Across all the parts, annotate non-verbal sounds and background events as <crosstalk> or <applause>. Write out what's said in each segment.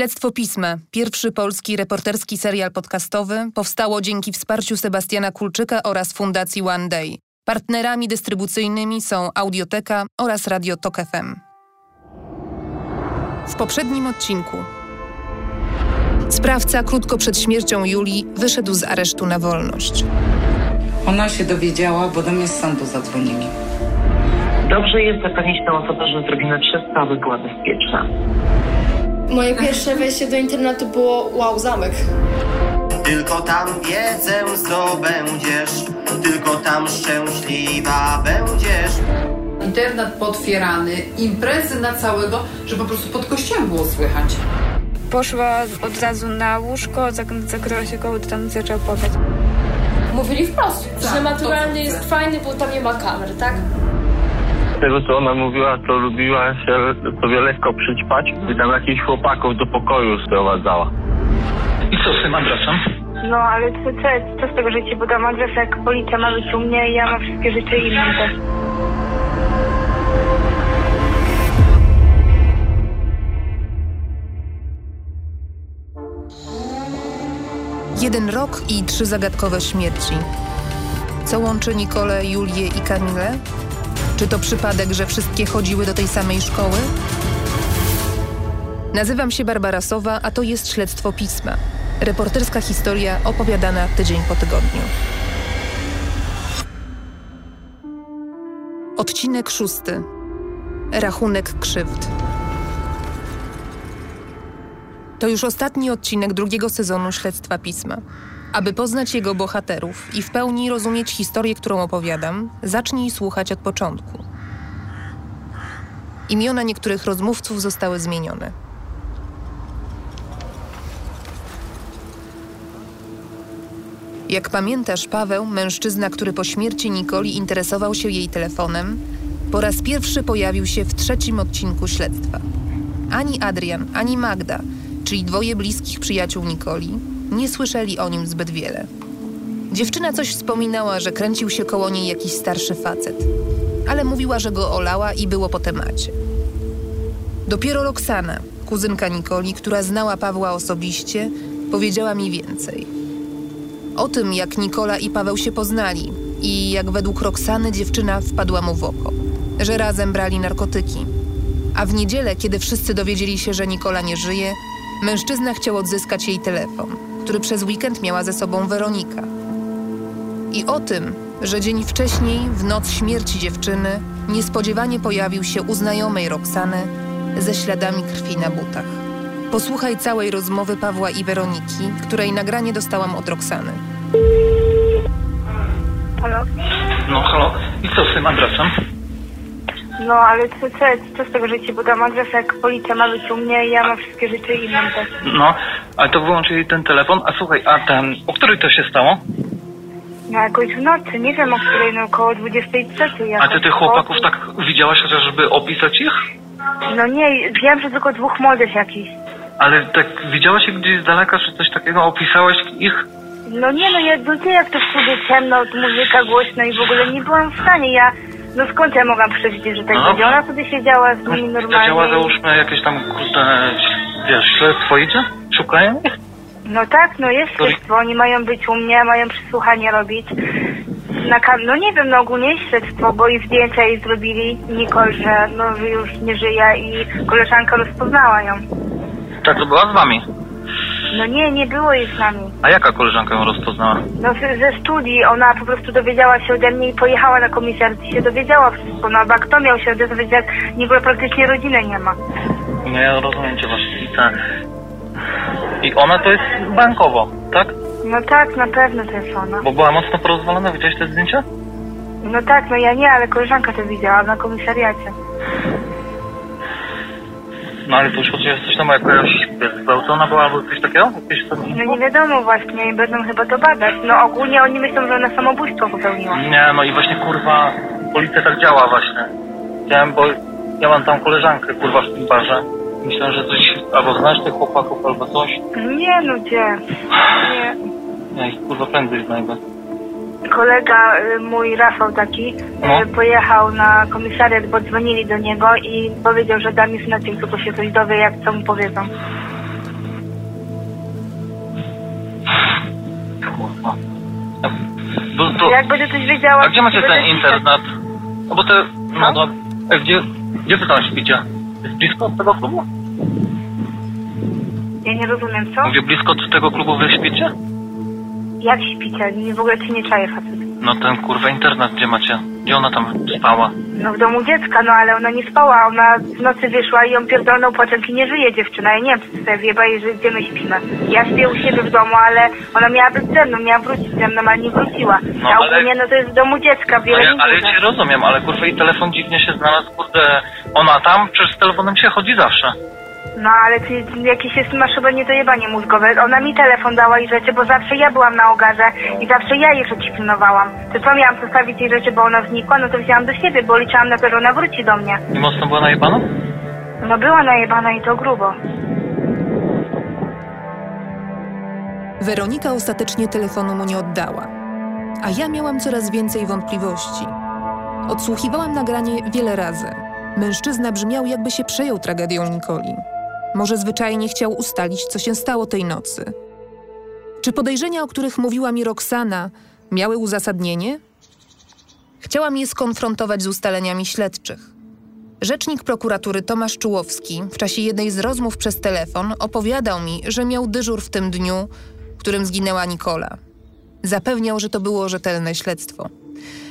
Śledztwo Pisma, pierwszy polski reporterski serial podcastowy, powstało dzięki wsparciu Sebastiana Kulczyka oraz Fundacji One Day. Partnerami dystrybucyjnymi są Audioteka oraz Radio Tok FM. W poprzednim odcinku sprawca krótko przed śmiercią Julii wyszedł z aresztu na wolność. Ona się dowiedziała, bo do mnie z sądu zadzwonili. Dobrze jest zapewnić tę osobę, że zrobimy wszystko, aby była bezpieczna. Moje pierwsze wejście do internetu było wow, zamek. Tylko tam wiedzę zdobędziesz, tylko tam szczęśliwa będziesz. Internet potwierany, imprezy na całego, że po prostu pod kościołem było słychać. Poszła od razu na łóżko, zak- zakryła się koło, tam zaczął płakać. Mówili wprost, że naturalny jest fajny, bo tam nie ma kamer, tak? Z tego co ona mówiła, to lubiła się sobie lekko przyćpać i tam jakichś chłopaków do pokoju sprowadzała. I co z tym adresem? No ale co, co, co z tego, że ci podam adres, jak policja ma być u mnie i ja mam wszystkie rzeczy inne też. Jeden rok i trzy zagadkowe śmierci. Co łączy Nikolę, Julię i Kamilę? Czy to przypadek, że wszystkie chodziły do tej samej szkoły? Nazywam się Barbara Sowa, a to jest Śledztwo Pisma. Reporterska historia opowiadana tydzień po tygodniu. Odcinek szósty. Rachunek krzywd. To już ostatni odcinek drugiego sezonu Śledztwa Pisma. Aby poznać jego bohaterów i w pełni rozumieć historię, którą opowiadam, zacznij słuchać od początku. Imiona niektórych rozmówców zostały zmienione. Jak pamiętasz, Paweł, mężczyzna, który po śmierci Nikoli interesował się jej telefonem, po raz pierwszy pojawił się w trzecim odcinku śledztwa. Ani Adrian, ani Magda, czyli dwoje bliskich przyjaciół Nikoli, nie słyszeli o nim zbyt wiele. Dziewczyna coś wspominała, że kręcił się koło niej jakiś starszy facet, ale mówiła, że go olała i było po temacie. Dopiero Roxana, kuzynka Nikoli, która znała Pawła osobiście, powiedziała mi więcej. O tym, jak Nikola i Paweł się poznali i jak według Roxany dziewczyna wpadła mu w oko, że razem brali narkotyki. A w niedzielę, kiedy wszyscy dowiedzieli się, że Nikola nie żyje, mężczyzna chciał odzyskać jej telefon, który przez weekend miała ze sobą Weronika. I o tym, że dzień wcześniej, w noc śmierci dziewczyny, niespodziewanie pojawił się u znajomej Roxany ze śladami krwi na butach. Posłuchaj całej rozmowy Pawła i Weroniki, której nagranie dostałam od Roxany. Halo? No halo, i co z tym adresem? No ale co, co, co z tego, że ci podam adres, jak policja ma być u mnie i ja mam wszystkie rzeczy inne też. No, ale to wyłączyli ten telefon. A słuchaj, a ten, o której to się stało? No jakoś w nocy, nie wiem o której, no około 23 A ty tych chłopaków tak widziałaś chociażby opisać ich? No nie, wiem, że tylko dwóch młodych jakichś. Ale tak widziałaś ich gdzieś z daleka, czy coś takiego? Opisałaś ich? No nie, no ja, no nie jak to w ciemno, muzyka głośna i w ogóle nie byłam w stanie, ja... No skąd ja mogłam przewidzieć, że tak No będzie? Ona sobie siedziała z nimi normalnie. działa, i- załóżmy, jakieś tam, kurde, wiesz, śledztwo idzie? Szukają ich? No tak, no jest śledztwo, oni mają być u mnie, mają przesłuchanie robić. Na kam- no nie wiem, no ogólnie jest śledztwo, bo i zdjęcia jej zrobili Nikol, że no już nie żyje i koleżanka rozpoznała ją. Tak, to była z wami. No nie, nie było jej z nami. A jaka koleżanka ją rozpoznała? No ze, studii ona po prostu dowiedziała się ode mnie i pojechała na komisariat i się dowiedziała wszystko. No a kto miał się dowiedzieć, jak Nikol praktycznie rodziny nie ma. No ja rozumiem cię właśnie. I, ta... I ona to jest bankowo, tak? No tak, na pewno to jest ona. Bo była mocno porozwalona, widziałeś te zdjęcia? No tak, no ja nie, ale koleżanka to widziała na komisariacie. No ale to już chodzi o coś tam jakaś zgwałcona była albo coś takiego? Jakieś tam... No nie wiadomo właśnie będą chyba to badać. No ogólnie oni myślą, że ona samobójstwo popełniła. Nie, no i właśnie kurwa, policja tak działa właśnie. Chciałem, bo ja mam tam koleżankę kurwa w tym barze. Myślałem, że coś, albo znasz tych chłopaków, albo coś. Nie no gdzie? Nie. Ja ich kurwa prędzej znajdę kolega y, mój, Rafał taki, no. Y, pojechał na komisariat, bo dzwonili do niego i powiedział, że da mi znać, jak tylko się coś dowie, jak co mu powiedzą. To. Jak będzie coś wiedziała... A gdzie macie ten internet? No bo to, No, no. no gdzie, gdzie wy tam śpicie? Jest blisko od tego klubu? Ja nie rozumiem, co? Mówię, blisko od tego klubu wy śpicie? Jak śpicie? Nie, w ogóle ci nie czaję facet. No ten kurwa internet, gdzie macie? Gdzie ona tam spała? No w domu dziecka, no ale ona nie spała, ona w nocy wyszła i ją pierdolną pociąg i nie żyje dziewczyna. Ja nie wiem, co sobie wjebaj, że gdzie my śpimy. Ja śpię u siebie w domu, ale ona miała być ze mną, miała wrócić ze mną, ale nie wróciła. No, a ale- ogólnie, no to jest w domu dziecka, No wiele ja, nie ale ja cię rozumiem, ale kurwa i telefon dziwnie się znalazł, kurde, ona tam, przecież z telefonem się chodzi zawsze. No ale ty jakieś jest, masz chyba niedojebanie mózgowe. Ona mi telefon dała i rzeczy, bo zawsze ja byłam na ogarze i zawsze ja jej rzeczy pilnowałam. To co miałam zostawić jej rzeczy, bo ona znikła, no to wzięłam do siebie, bo liczyłam na to, że ona wróci do mnie. I mocno była najebana? No była najebana i to grubo. Weronika ostatecznie telefonu mu nie oddała, a ja miałam coraz więcej wątpliwości. Odsłuchiwałam nagranie wiele razy. Mężczyzna brzmiał, jakby się przejął tragedią Nikoli. Może zwyczajnie chciał ustalić, co się stało tej nocy. Czy podejrzenia, o których mówiła mi Roxana, miały uzasadnienie? Chciałam je skonfrontować z ustaleniami śledczych. Rzecznik prokuratury Tomasz Czułowski w czasie jednej z rozmów przez telefon opowiadał mi, że miał dyżur w tym dniu, w którym zginęła Nikola. Zapewniał, że to było rzetelne śledztwo.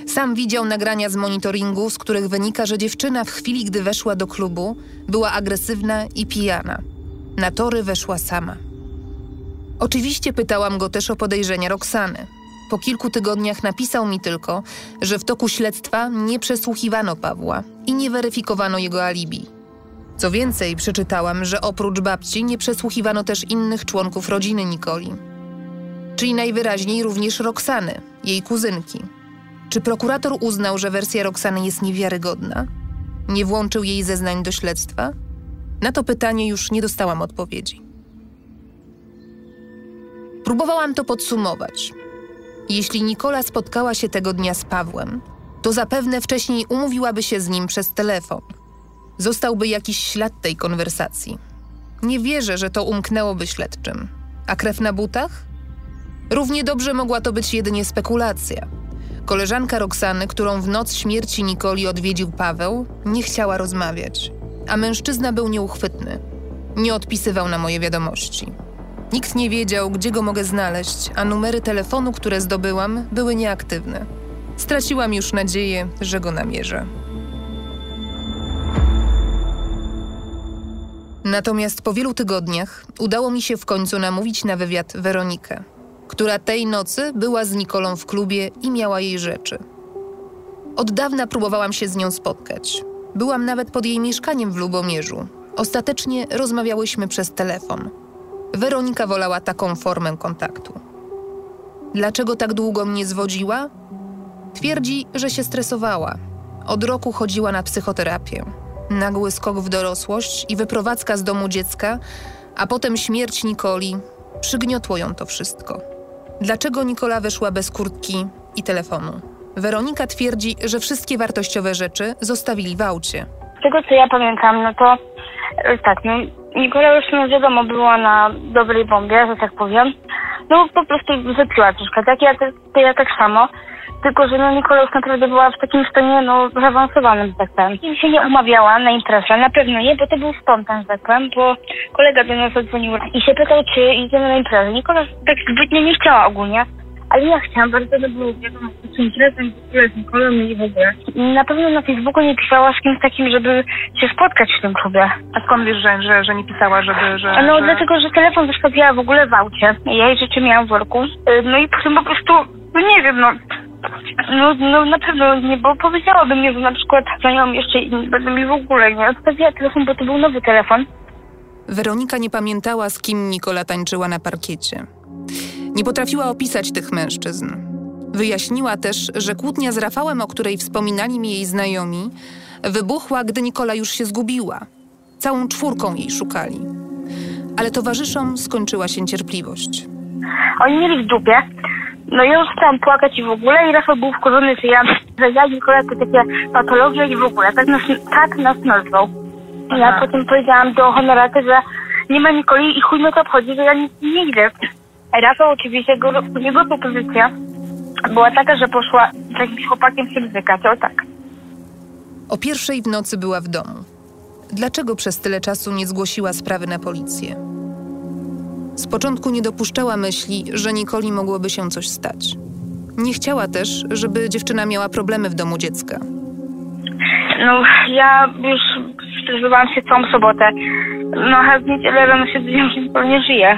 Sam widział nagrania z monitoringu, z których wynika, że dziewczyna w chwili, gdy weszła do klubu, była agresywna i pijana. Na tory weszła sama. Oczywiście pytałam go też o podejrzenia Roxany. Po kilku tygodniach napisał mi tylko, że w toku śledztwa nie przesłuchiwano Pawła i nie weryfikowano jego alibi. Co więcej, przeczytałam, że oprócz babci nie przesłuchiwano też innych członków rodziny Nikoli. Czyli najwyraźniej również Roxany, jej kuzynki. Czy prokurator uznał, że wersja Roxany jest niewiarygodna? Nie włączył jej zeznań do śledztwa? Na to pytanie już nie dostałam odpowiedzi. Próbowałam to podsumować. Jeśli Nikola spotkała się tego dnia z Pawłem, to zapewne wcześniej umówiłaby się z nim przez telefon. Zostałby jakiś ślad tej konwersacji. Nie wierzę, że to umknęłoby śledczym. A krew na butach? Równie dobrze mogła to być jedynie spekulacja. Koleżanka Roxany, którą w noc śmierci Nikoli odwiedził Paweł, nie chciała rozmawiać, a mężczyzna był nieuchwytny. Nie odpisywał na moje wiadomości. Nikt nie wiedział, gdzie go mogę znaleźć, a numery telefonu, które zdobyłam, były nieaktywne. Straciłam już nadzieję, że go namierzę. Natomiast po wielu tygodniach udało mi się w końcu namówić na wywiad Weronikę, która tej nocy była z Nikolą w klubie i miała jej rzeczy. Od dawna próbowałam się z nią spotkać. Byłam nawet pod jej mieszkaniem w Lubomierzu. Ostatecznie rozmawiałyśmy przez telefon. Weronika wolała taką formę kontaktu. Dlaczego tak długo mnie zwodziła? Twierdzi, że się stresowała. Od roku chodziła na psychoterapię. Nagły skok w dorosłość i wyprowadzka z domu dziecka, a potem śmierć Nikoli. Przygniotło ją to wszystko. Dlaczego Nikola wyszła bez kurtki i telefonu? Weronika twierdzi, że wszystkie wartościowe rzeczy zostawili w aucie. Z tego co ja pamiętam, no to e, tak, no Nikola już no wiadomo była na dobrej bombie, że tak powiem. No po prostu wypiła troszkę, tak? Ja, ja tak samo. Tylko, że no Nikola już naprawdę była w takim stanie, no, zaawansowanym, tak powiem. I się nie umawiała na imprezę, na pewno nie, bo to był spontan, tak powiem, bo kolega do nas zadzwonił i się pytał, czy idziemy na imprezę. Nikola tak zbytnio nie chciała ogólnie, ale ja chciałam, bardzo było wiadomo, z imprezą, w ogóle z Nikolą i w ogóle. Na pewno na Facebooku nie pisała z kimś takim, żeby się spotkać w tym klubie. A skąd wiesz, że, że, że nie pisała, żeby... Że, A no że... dlatego, że telefon zostawiła w ogóle w aucie. Ja jej rzeczy miałam w worku. Y, No i potem po prostu, no nie wiem, no... No, no na pewno nie, bo powiedziałaby mi, że na przykład nią jeszcze i będę mi w ogóle nie odstawiła telefon, bo to był nowy telefon. Weronika nie pamiętała, z kim Nikola tańczyła na parkiecie. Nie potrafiła opisać tych mężczyzn. Wyjaśniła też, że kłótnia z Rafałem, o której wspominali mi jej znajomi, wybuchła, gdy Nikola już się zgubiła. Całą czwórką jej szukali. Ale towarzyszom skończyła się cierpliwość. Oni mieli w dupie. No ja już chciałam płakać i w ogóle i Rafał był wkurzony, że ja, że ja i to takie patologie i w ogóle. Tak nas, tak nas nazwał. Ja Aha. potem powiedziałam do honoraty, że nie ma Nikoli i chuj mnie to obchodzi, że ja nic nie idę. Rafał oczywiście, jego, jego propozycja była taka, że poszła z jakimś chłopakiem się bzykać, o tak. O pierwszej w nocy była w domu. Dlaczego przez tyle czasu nie zgłosiła sprawy na policję? Z początku nie dopuszczała myśli, że Nikoli mogłoby się coś stać. Nie chciała też, żeby dziewczyna miała problemy w domu dziecka. No, ja już przeżywałam się całą sobotę. No, a w niedzielę rano się dowiedziałam, że Nicole nie żyje.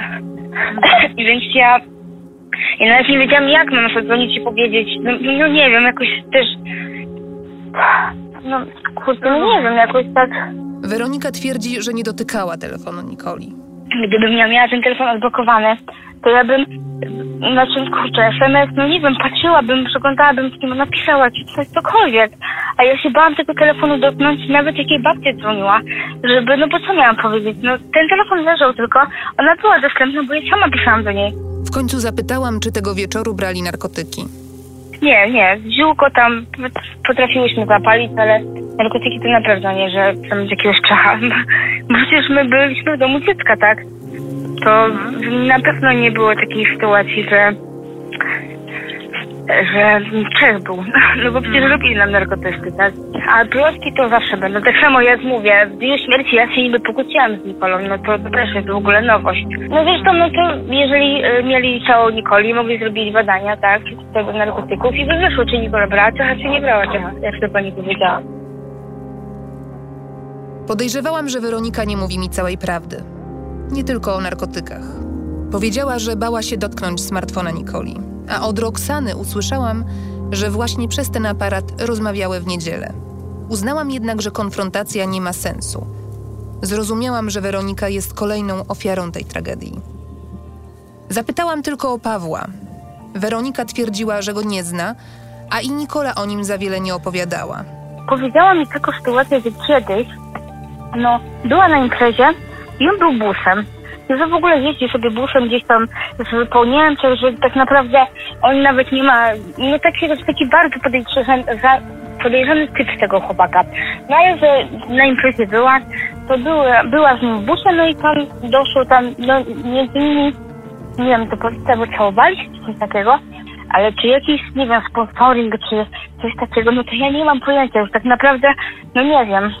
<clears throat> Więc ja... Ja nawet nie wiedziałam, jak mam zadzwonić i powiedzieć. No, no nie wiem, jakoś też... No, kurde, no nie wiem, jakoś tak... Weronika twierdzi, że nie dotykała telefonu Nikoli. Gdybym ja miała ten telefon odblokowany, to ja bym, znaczy kurczę, SMS, no nie wiem, patrzyłabym, przeglądałabym z kim napisała, czy coś, cokolwiek. A ja się bałam tego telefonu dotknąć, nawet jak jej babcia dzwoniła, żeby, no bo co miałam powiedzieć, no ten telefon leżał tylko, ona była dostępna, bo ja sama pisałam do niej. W końcu zapytałam, czy tego wieczoru brali narkotyki. Nie, nie, ziółko tam potrafiłyśmy zapalić, ale narkotyki to na pewno nie, że tam z jakiegoś czacha. <laughs> Bo przecież my byliśmy w domu dziecka, tak? To na pewno nie było takiej sytuacji, że że Czech był. <laughs> No bo przecież robili nam narkotyki, tak? A plotki to zawsze będą. Tak samo jak mówię, w dniu śmierci ja się niby pokłóciłam z Nikolą, no to, to też jest w ogóle nowość. No zresztą, no to jeżeli y, mieli ciało Nikoli, mogli zrobić badania, tak, tego narkotyków i by wyszło, czy Nikola brała ciacha, czy nie brała ciacha, jak to pani powiedziała. Podejrzewałam, że Weronika nie mówi mi całej prawdy. Nie tylko o narkotykach. Powiedziała, że bała się dotknąć smartfona Nikoli, a od Roxany usłyszałam, że właśnie przez ten aparat rozmawiały w niedzielę. Uznałam jednak, że konfrontacja nie ma sensu. Zrozumiałam, że Weronika jest kolejną ofiarą tej tragedii. Zapytałam tylko o Pawła. Weronika twierdziła, że go nie zna, a i Nikola o nim za wiele nie opowiadała. Powiedziała mi taką sytuację, że kiedyś, no, była na imprezie i on był busem. I że w ogóle jeździ sobie busem gdzieś tam wypełnieniem, czy że tak naprawdę on nawet nie ma, no taki, taki bardzo podejrzany, za- podejrzany typ tego chłopaka. No ale że na imprezie była, to była, była z nim w busie, no i tam doszło tam, no między innymi, nie wiem, to policja go całowali, czy coś takiego, ale czy jakiś, nie wiem, sponsoring, czy coś takiego, no to ja nie mam pojęcia, już tak naprawdę, no nie wiem.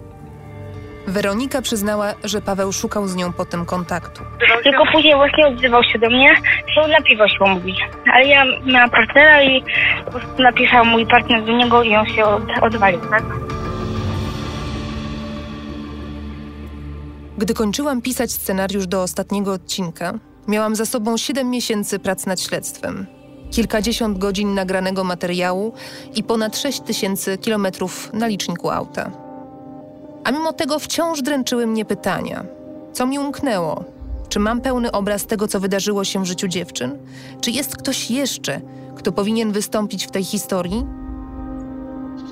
Weronika przyznała, że Paweł szukał z nią potem kontaktu. Tylko później właśnie odzywał się do mnie, że na piwo się umówić. Ale ja miałam partnera i napisał mój partner do niego i on się od, odwalił, tak? Gdy kończyłam pisać scenariusz do ostatniego odcinka, miałam za sobą 7 miesięcy prac nad śledztwem, kilkadziesiąt godzin nagranego materiału i ponad 6 tysięcy kilometrów na liczniku auta. A mimo tego wciąż dręczyły mnie pytania: co mi umknęło? Czy mam pełny obraz tego, co wydarzyło się w życiu dziewczyn? Czy jest ktoś jeszcze, kto powinien wystąpić w tej historii?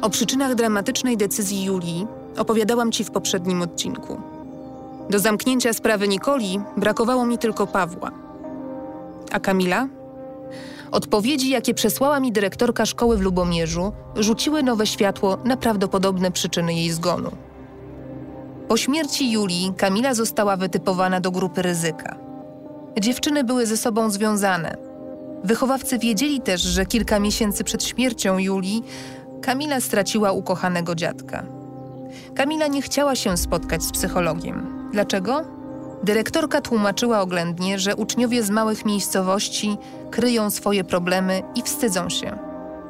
O przyczynach dramatycznej decyzji Julii opowiadałam ci w poprzednim odcinku. Do zamknięcia sprawy Nikoli brakowało mi tylko Pawła. A Kamila? Odpowiedzi, jakie przesłała mi dyrektorka szkoły w Lubomierzu, rzuciły nowe światło na prawdopodobne przyczyny jej zgonu. Po śmierci Julii Kamila została wytypowana do grupy ryzyka. Dziewczyny były ze sobą związane. Wychowawcy wiedzieli też, że kilka miesięcy przed śmiercią Julii Kamila straciła ukochanego dziadka. Kamila nie chciała się spotkać z psychologiem. Dlaczego? Dyrektorka tłumaczyła oględnie, że uczniowie z małych miejscowości kryją swoje problemy i wstydzą się.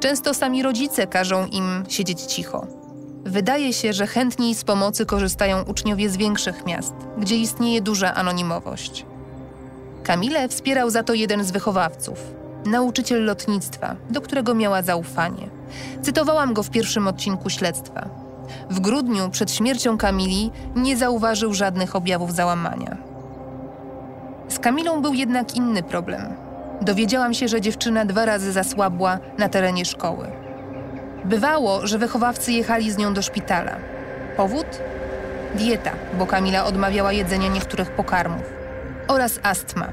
Często sami rodzice każą im siedzieć cicho. Wydaje się, że chętniej z pomocy korzystają uczniowie z większych miast, gdzie istnieje duża anonimowość. Kamilę wspierał za to jeden z wychowawców, nauczyciel lotnictwa, do którego miała zaufanie. Cytowałam go w pierwszym odcinku śledztwa. W grudniu przed śmiercią Kamili nie zauważył żadnych objawów załamania. Z Kamilą był jednak inny problem. Dowiedziałam się, że dziewczyna dwa razy zasłabła na terenie szkoły. Bywało, że wychowawcy jechali z nią do szpitala. Powód? Dieta, bo Kamila odmawiała jedzenia niektórych pokarmów. Oraz astma.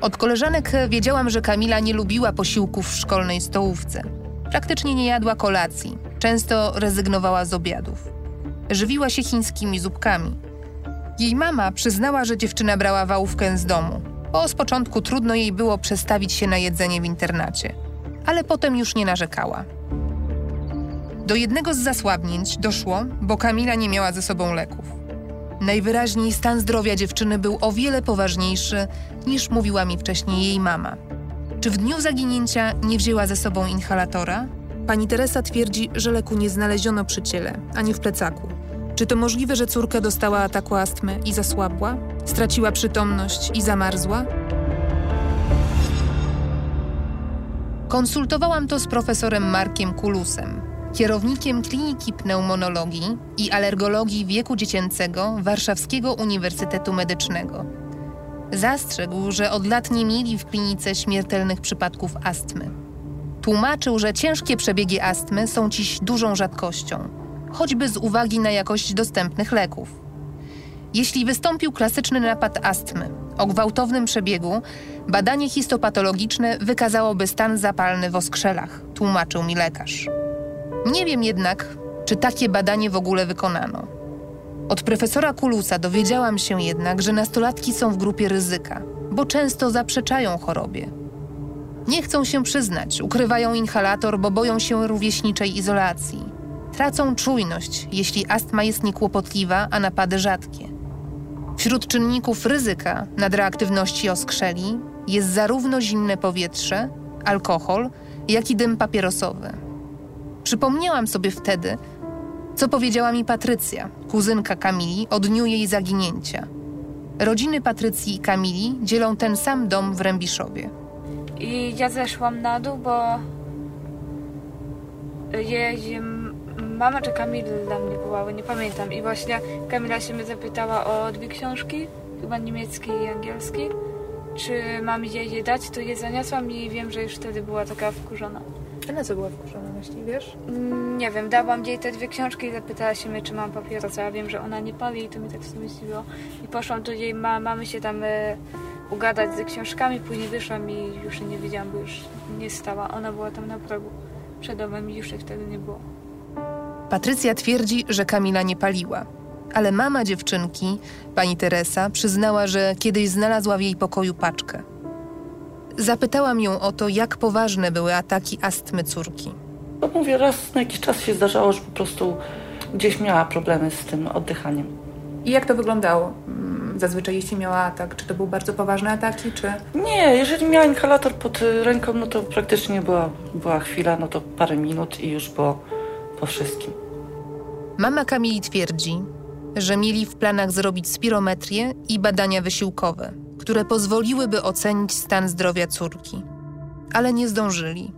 Od koleżanek wiedziałam, że Kamila nie lubiła posiłków w szkolnej stołówce. Praktycznie nie jadła kolacji, często rezygnowała z obiadów. Żywiła się chińskimi zupkami. Jej mama przyznała, że dziewczyna brała wałówkę z domu, bo z początku trudno jej było przestawić się na jedzenie w internacie, ale potem już nie narzekała. Do jednego z zasłabnięć doszło, bo Kamila nie miała ze sobą leków. Najwyraźniej stan zdrowia dziewczyny był o wiele poważniejszy niż mówiła mi wcześniej jej mama. Czy w dniu zaginięcia nie wzięła ze sobą inhalatora? Pani Teresa twierdzi, że leku nie znaleziono przy ciele, ani w plecaku. Czy to możliwe, że córka dostała ataku astmy i zasłabła? Straciła przytomność i zamarzła? Konsultowałam to z profesorem Markiem Kulusem, kierownikiem Kliniki Pneumonologii i Alergologii Wieku Dziecięcego Warszawskiego Uniwersytetu Medycznego. Zastrzegł, że od lat nie mieli w klinice śmiertelnych przypadków astmy. Tłumaczył, że ciężkie przebiegi astmy są dziś dużą rzadkością, choćby z uwagi na jakość dostępnych leków. Jeśli wystąpił klasyczny napad astmy o gwałtownym przebiegu, badanie histopatologiczne wykazałoby stan zapalny w oskrzelach, tłumaczył mi lekarz. Nie wiem jednak, czy takie badanie w ogóle wykonano. Od profesora Kulusa dowiedziałam się jednak, że nastolatki są w grupie ryzyka, bo często zaprzeczają chorobie. Nie chcą się przyznać, ukrywają inhalator, bo boją się rówieśniczej izolacji. Tracą czujność, jeśli astma jest niekłopotliwa, a napady rzadkie. Wśród czynników ryzyka nadreaktywności oskrzeli jest zarówno zimne powietrze, alkohol, jak i dym papierosowy. Przypomniałam sobie wtedy, co powiedziała mi Patrycja, kuzynka Kamili, o dniu jej zaginięcia. Rodziny Patrycji i Kamili dzielą ten sam dom w Rębiszowie. I ja zeszłam na dół, bo jej mama czy Kamila mnie wołały, nie pamiętam. I właśnie Kamila się mnie zapytała o dwie książki, chyba niemiecki i angielski. Czy mam jej je dać, to je zaniosłam i wiem, że już wtedy była taka wkurzona. A na co była wkurzona, myśli, wiesz? Mm, Nie wiem, dałam jej te dwie książki i zapytała się mnie, czy mam papierosa. Ja wiem, że ona nie pali i to mi tak zmyśliło. I poszłam do jej ma, mamy się tam e, ugadać ze książkami, później wyszłam i już jej nie wiedziałam, bo już nie stała. Ona była tam na progu przed domem i już jej wtedy nie było. Patrycja twierdzi, że Kamila nie paliła. Ale mama dziewczynki, pani Teresa, przyznała, że kiedyś znalazła w jej pokoju paczkę. Zapytałam ją o to, jak poważne były ataki astmy córki. No mówię, raz na jakiś czas się zdarzało, że po prostu gdzieś miała problemy z tym oddychaniem. I jak to wyglądało? Mm, Zazwyczaj jeśli miała atak, czy to był bardzo poważne ataki, czy... Nie, jeżeli miała inhalator pod ręką, no to praktycznie była, była chwila, no to parę minut i już było po wszystkim. Mama Kamili twierdzi, że mieli w planach zrobić spirometrię i badania wysiłkowe, które pozwoliłyby ocenić stan zdrowia córki. Ale nie zdążyli.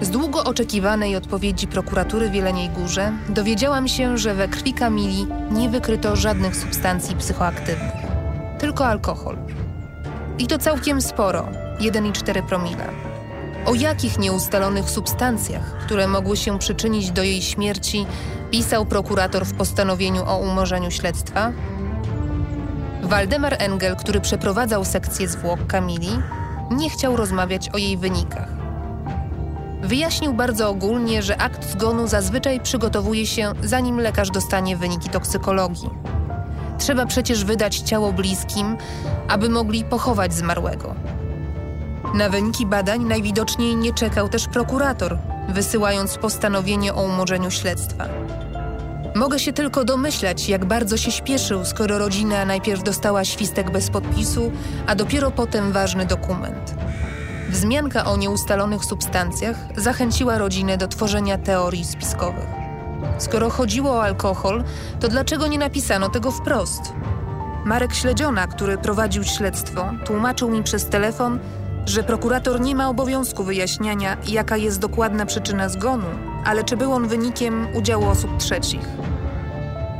Z długo oczekiwanej odpowiedzi prokuratury w Jeleniej Górze dowiedziałam się, że we krwi Kamili nie wykryto żadnych substancji psychoaktywnych, tylko alkohol. I to całkiem sporo 1,4 promila. O jakich nieustalonych substancjach, które mogły się przyczynić do jej śmierci, pisał prokurator w postanowieniu o umorzeniu śledztwa? Waldemar Engel, który przeprowadzał sekcję zwłok Kamili, nie chciał rozmawiać o jej wynikach. Wyjaśnił bardzo ogólnie, że akt zgonu zazwyczaj przygotowuje się, zanim lekarz dostanie wyniki toksykologii. Trzeba przecież wydać ciało bliskim, aby mogli pochować zmarłego. Na wyniki badań najwidoczniej nie czekał też prokurator, wysyłając postanowienie o umorzeniu śledztwa. Mogę się tylko domyślać, jak bardzo się śpieszył, skoro rodzina najpierw dostała świstek bez podpisu, a dopiero potem ważny dokument. Wzmianka o nieustalonych substancjach zachęciła rodzinę do tworzenia teorii spiskowych. Skoro chodziło o alkohol, to dlaczego nie napisano tego wprost? Marek Śledziona, który prowadził śledztwo, tłumaczył mi przez telefon, że prokurator nie ma obowiązku wyjaśniania, jaka jest dokładna przyczyna zgonu, ale czy był on wynikiem udziału osób trzecich.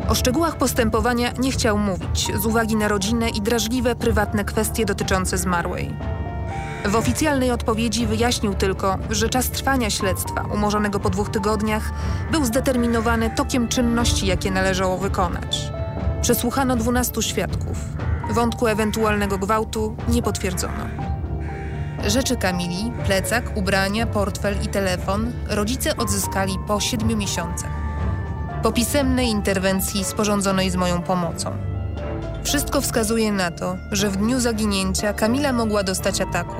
O szczegółach postępowania nie chciał mówić z uwagi na rodzinę i drażliwe prywatne kwestie dotyczące zmarłej. W oficjalnej odpowiedzi wyjaśnił tylko, że czas trwania śledztwa, umorzonego po dwóch tygodniach, był zdeterminowany tokiem czynności, jakie należało wykonać. Przesłuchano 12 świadków. Wątku ewentualnego gwałtu nie potwierdzono. Rzeczy Kamili, plecak, ubrania, portfel i telefon rodzice odzyskali po siedmiu miesiącach. Po pisemnej interwencji sporządzonej z moją pomocą. Wszystko wskazuje na to, że w dniu zaginięcia Kamila mogła dostać ataku.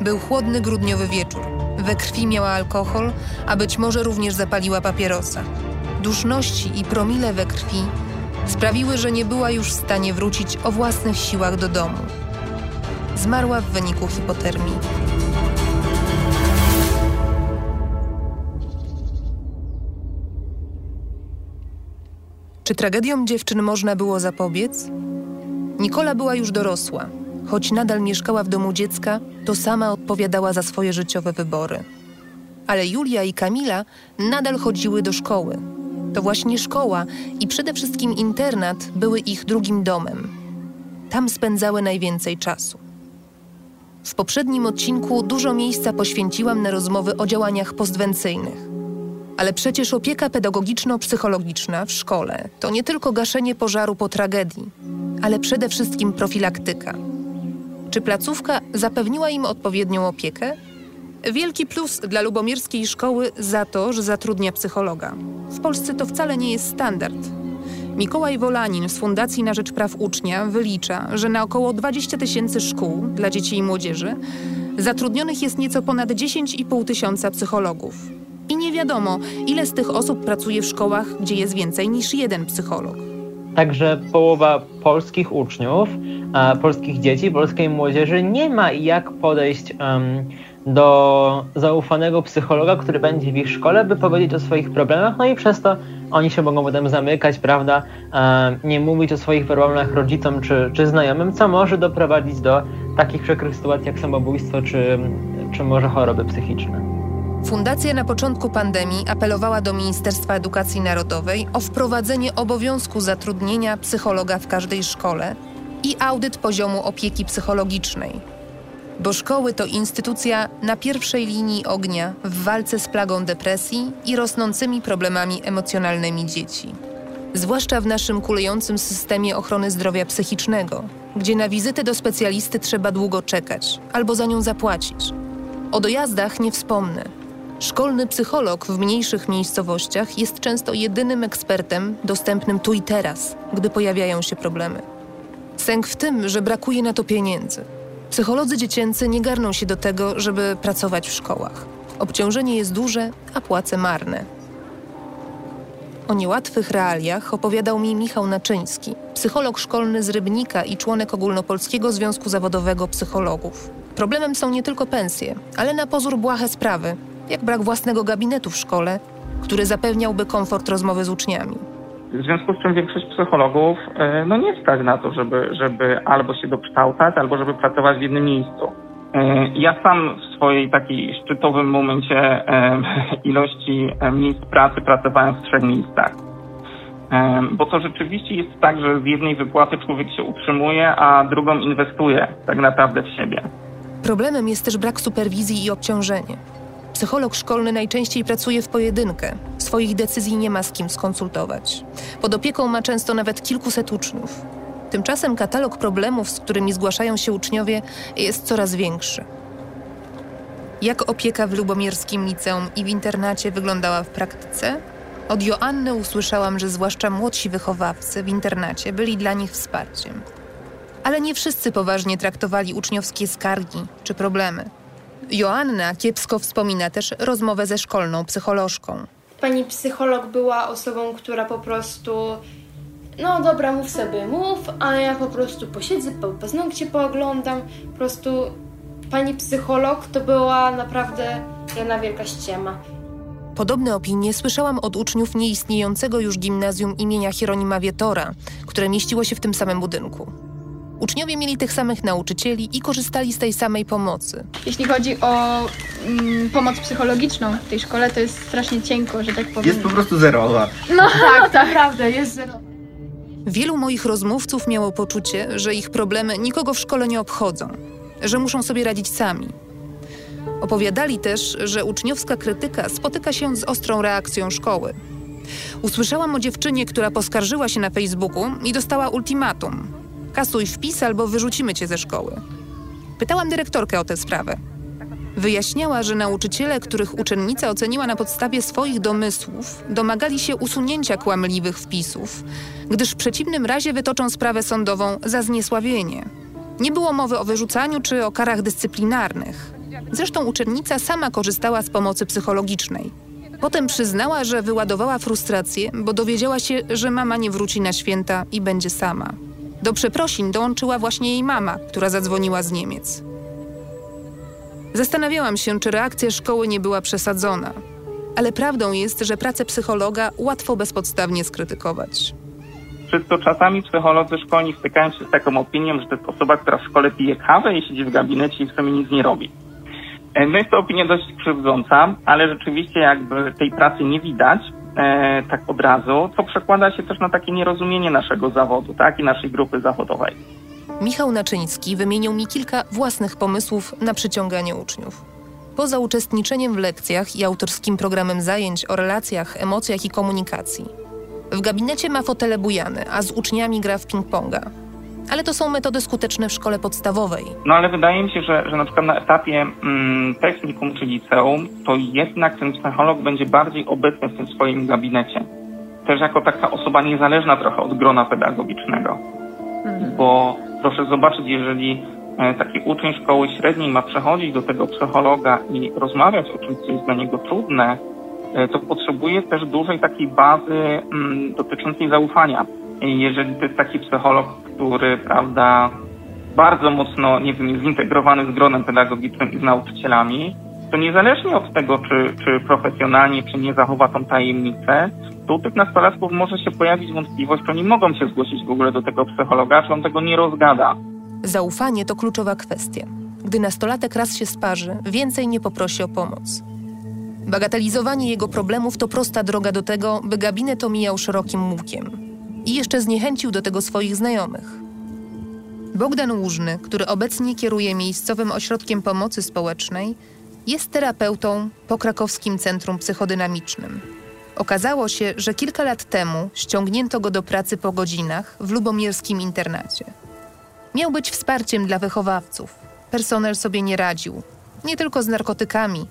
Był chłodny grudniowy wieczór. We krwi miała alkohol, a być może również zapaliła papierosa. Duszności i promile we krwi sprawiły, że nie była już w stanie wrócić o własnych siłach do domu. Zmarła w wyniku hipotermii. Czy tragediom dziewczyn można było zapobiec? Nikola była już dorosła. Choć nadal mieszkała w domu dziecka, to sama odpowiadała za swoje życiowe wybory. Ale Julia i Kamila nadal chodziły do szkoły. To właśnie szkoła i przede wszystkim internat były ich drugim domem. Tam spędzały najwięcej czasu. W poprzednim odcinku dużo miejsca poświęciłam na rozmowy o działaniach postwencyjnych. Ale przecież opieka pedagogiczno-psychologiczna w szkole to nie tylko gaszenie pożaru po tragedii, ale przede wszystkim profilaktyka. Czy placówka zapewniła im odpowiednią opiekę? Wielki plus dla lubomierskiej szkoły za to, że zatrudnia psychologa. W Polsce to wcale nie jest standard. Mikołaj Wolanin z Fundacji na Rzecz Praw Ucznia wylicza, że na około 20 tysięcy szkół dla dzieci i młodzieży zatrudnionych jest nieco ponad 10,5 tysiąca psychologów. I nie wiadomo, ile z tych osób pracuje w szkołach, gdzie jest więcej niż jeden psycholog. Także połowa polskich uczniów, polskich dzieci, polskiej młodzieży nie ma jak podejść um, do zaufanego psychologa, który będzie w ich szkole, by powiedzieć o swoich problemach, no i przez to oni się mogą potem zamykać, prawda, e, nie mówić o swoich problemach rodzicom czy, czy znajomym, co może doprowadzić do takich przykrych sytuacji jak samobójstwo czy, czy może choroby psychiczne. Fundacja na początku pandemii apelowała do Ministerstwa Edukacji Narodowej o wprowadzenie obowiązku zatrudnienia psychologa w każdej szkole i audyt poziomu opieki psychologicznej. Bo szkoły to instytucja na pierwszej linii ognia w walce z plagą depresji i rosnącymi problemami emocjonalnymi dzieci. Zwłaszcza w naszym kulejącym systemie ochrony zdrowia psychicznego, gdzie na wizytę do specjalisty trzeba długo czekać albo za nią zapłacić. O dojazdach nie wspomnę. Szkolny psycholog w mniejszych miejscowościach jest często jedynym ekspertem dostępnym tu i teraz, gdy pojawiają się problemy. Sęk w tym, że brakuje na to pieniędzy. Psycholodzy dziecięcy nie garną się do tego, żeby pracować w szkołach. Obciążenie jest duże, a płace marne. O niełatwych realiach opowiadał mi Michał Naczyński, psycholog szkolny z Rybnika i członek Ogólnopolskiego Związku Zawodowego Psychologów. Problemem są nie tylko pensje, ale na pozór błahe sprawy, jak brak własnego gabinetu w szkole, który zapewniałby komfort rozmowy z uczniami. W związku z czym większość psychologów e, no nie stać na to, żeby, żeby albo się dokształcać, albo żeby pracować w jednym miejscu. E, ja sam w swojej takiej szczytowym momencie e, <laughs> ilości miejsc pracy pracowałem w trzech miejscach. Bo to rzeczywiście jest tak, że z jednej wypłaty człowiek się utrzymuje, a drugą inwestuje tak naprawdę w siebie. Problemem jest też brak superwizji i obciążenie. Psycholog szkolny najczęściej pracuje w pojedynkę. Swoich decyzji nie ma z kim skonsultować. Pod opieką ma często nawet kilkuset uczniów. Tymczasem katalog problemów, z którymi zgłaszają się uczniowie, jest coraz większy. Jak opieka w Lubomierskim Liceum i w internacie wyglądała w praktyce? Od Joanny usłyszałam, że zwłaszcza młodsi wychowawcy w internacie byli dla nich wsparciem. Ale nie wszyscy poważnie traktowali uczniowskie skargi czy problemy. Joanna kiepsko wspomina też rozmowę ze szkolną psycholożką. Pani psycholog była osobą, która po prostu no dobra, mów sobie, mów, a ja po prostu posiedzę, po paznokcie pooglądam. Po prostu pani psycholog to była naprawdę jedna wielka ściema. Podobne opinie słyszałam od uczniów nieistniejącego już gimnazjum imienia Hieronima Wietora, które mieściło się w tym samym budynku. Uczniowie mieli tych samych nauczycieli i korzystali z tej samej pomocy. Jeśli chodzi o mm, pomoc psychologiczną w tej szkole, to jest strasznie cienko, że tak powiem. Jest po prostu zerowa. No <laughs> tak, tak, naprawdę, jest zerowa. Wielu moich rozmówców miało poczucie, że ich problemy nikogo w szkole nie obchodzą, że muszą sobie radzić sami. Opowiadali też, że uczniowska krytyka spotyka się z ostrą reakcją szkoły. Usłyszałam o dziewczynie, która poskarżyła się na Facebooku i dostała ultimatum Kasuj wpis albo wyrzucimy cię ze szkoły. Pytałam dyrektorkę o tę sprawę. Wyjaśniała, że nauczyciele, których uczennica oceniła na podstawie swoich domysłów, domagali się usunięcia kłamliwych wpisów, gdyż w przeciwnym razie wytoczą sprawę sądową za zniesławienie. Nie było mowy o wyrzucaniu czy o karach dyscyplinarnych. Zresztą uczennica sama korzystała z pomocy psychologicznej. Potem przyznała, że wyładowała frustrację, bo dowiedziała się, że mama nie wróci na święta i będzie sama. Do przeprosin dołączyła właśnie jej mama, która zadzwoniła z Niemiec. Zastanawiałam się, czy reakcja szkoły nie była przesadzona. Ale prawdą jest, że pracę psychologa łatwo bezpodstawnie skrytykować. Przez to czasami psycholodzy szkolni stykają się z taką opinią, że to jest osoba, która w szkole pije kawę i siedzi w gabinecie i w sumie nic nie robi. E, No jest to opinia dość krzywdząca, ale rzeczywiście jakby tej pracy nie widać e, tak od razu, co przekłada się też na takie nierozumienie naszego zawodu, tak, i naszej grupy zawodowej. Michał Naczyński wymienił mi kilka własnych pomysłów na przyciąganie uczniów. Poza uczestniczeniem w lekcjach i autorskim programem zajęć o relacjach, emocjach i komunikacji. W gabinecie ma fotele bujane, a z uczniami gra w ping-ponga. Ale to są metody skuteczne w szkole podstawowej. No ale wydaje mi się, że, że na przykład na etapie mm, technikum czy liceum, to jednak ten psycholog będzie bardziej obecny w tym swoim gabinecie. Też jako taka osoba niezależna trochę od grona pedagogicznego. Bo proszę zobaczyć, jeżeli e, taki uczeń szkoły średniej ma przechodzić do tego psychologa i rozmawiać o czymś, co jest dla niego trudne, e, to potrzebuje też dużej takiej bazy mm, dotyczącej zaufania. Jeżeli to jest taki psycholog, który, prawda, bardzo mocno, nie wiem, jest zintegrowany z gronem pedagogicznym i z nauczycielami, to niezależnie od tego, czy, czy profesjonalnie, czy nie zachowa tą tajemnicę, to u tych nastolatków może się pojawić wątpliwość, czy oni mogą się zgłosić w ogóle do tego psychologa, czy on tego nie rozgada. Zaufanie to kluczowa kwestia. Gdy nastolatek raz się sparzy, więcej nie poprosi o pomoc. Bagatelizowanie jego problemów to prosta droga do tego, by gabinet omijał szerokim łukiem. I jeszcze zniechęcił do tego swoich znajomych. Bogdan Łużny, który obecnie kieruje miejscowym ośrodkiem pomocy społecznej, jest terapeutą po krakowskim Centrum Psychodynamicznym. Okazało się, że kilka lat temu ściągnięto go do pracy po godzinach w lubomierskim internacie. Miał być wsparciem dla wychowawców. Personel sobie nie radził. Nie tylko z narkotykami.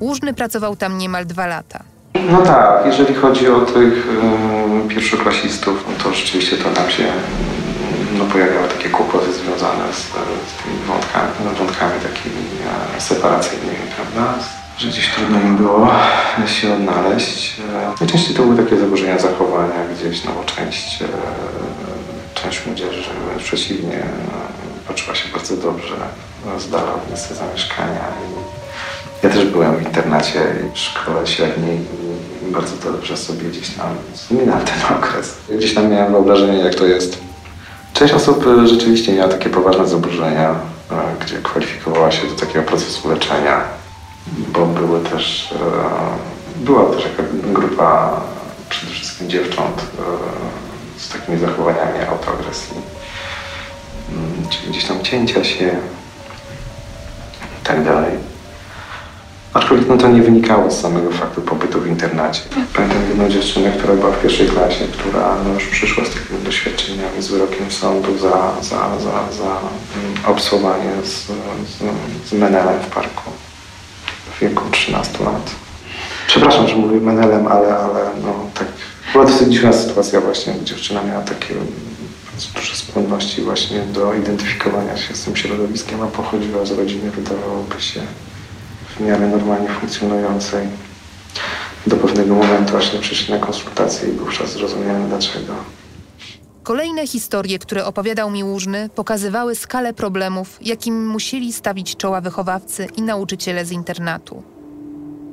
Łużny pracował tam niemal dwa lata. No tak, jeżeli chodzi o tych um, pierwszoklasistów, no to rzeczywiście to nam się no, pojawiały takie kłopoty związane z, z tymi wątkami, no, wątkami takimi e, separacyjnymi, prawda? Że gdzieś trudno im było się odnaleźć. E, Najczęściej to były takie zaburzenia zachowania gdzieś, no bo część, e, część młodzieży przeciwnie poczuła się bardzo dobrze e, z dala od miejsca zamieszkania. Ja też byłem w internacie w szkole średniej bardzo dobrze sobie gdzieś tam wspominałem ten <laughs> okres. Gdzieś tam miałem wyobrażenie, jak to jest. Część osób e, rzeczywiście miała takie poważne zaburzenia, e, gdzie kwalifikowała się do takiego procesu leczenia, bo były też, e, była też jaka grupa przede wszystkim dziewcząt z takimi zachowaniami autoagresji, Mm, czyli gdzieś tam cięcia się i tak. Aczkolwiek no to nie wynikało z samego faktu pobytu w internacie. Pamiętam jedną dziewczynę, która była w pierwszej klasie, która no już przyszła z takimi doświadczeniami, z wyrokiem sądu za, za, za, za mm, obsłowanie z, z, z menelem w parku w wieku 13 lat. Przepraszam, że mówię menelem, ale, ale no tak była dosyć dziwna sytuacja właśnie. Dziewczyna miała takie bardzo duże skłonności właśnie do identyfikowania się z tym środowiskiem, a pochodziła z rodziny, wydawałoby się, w miarę normalnie funkcjonującej. Do pewnego momentu, aż nie przyszli na konsultację i wówczas zrozumiałem dlaczego. Kolejne historie, które opowiadał mi Łużny, pokazywały skalę problemów, jakim musieli stawić czoła wychowawcy i nauczyciele z internatu.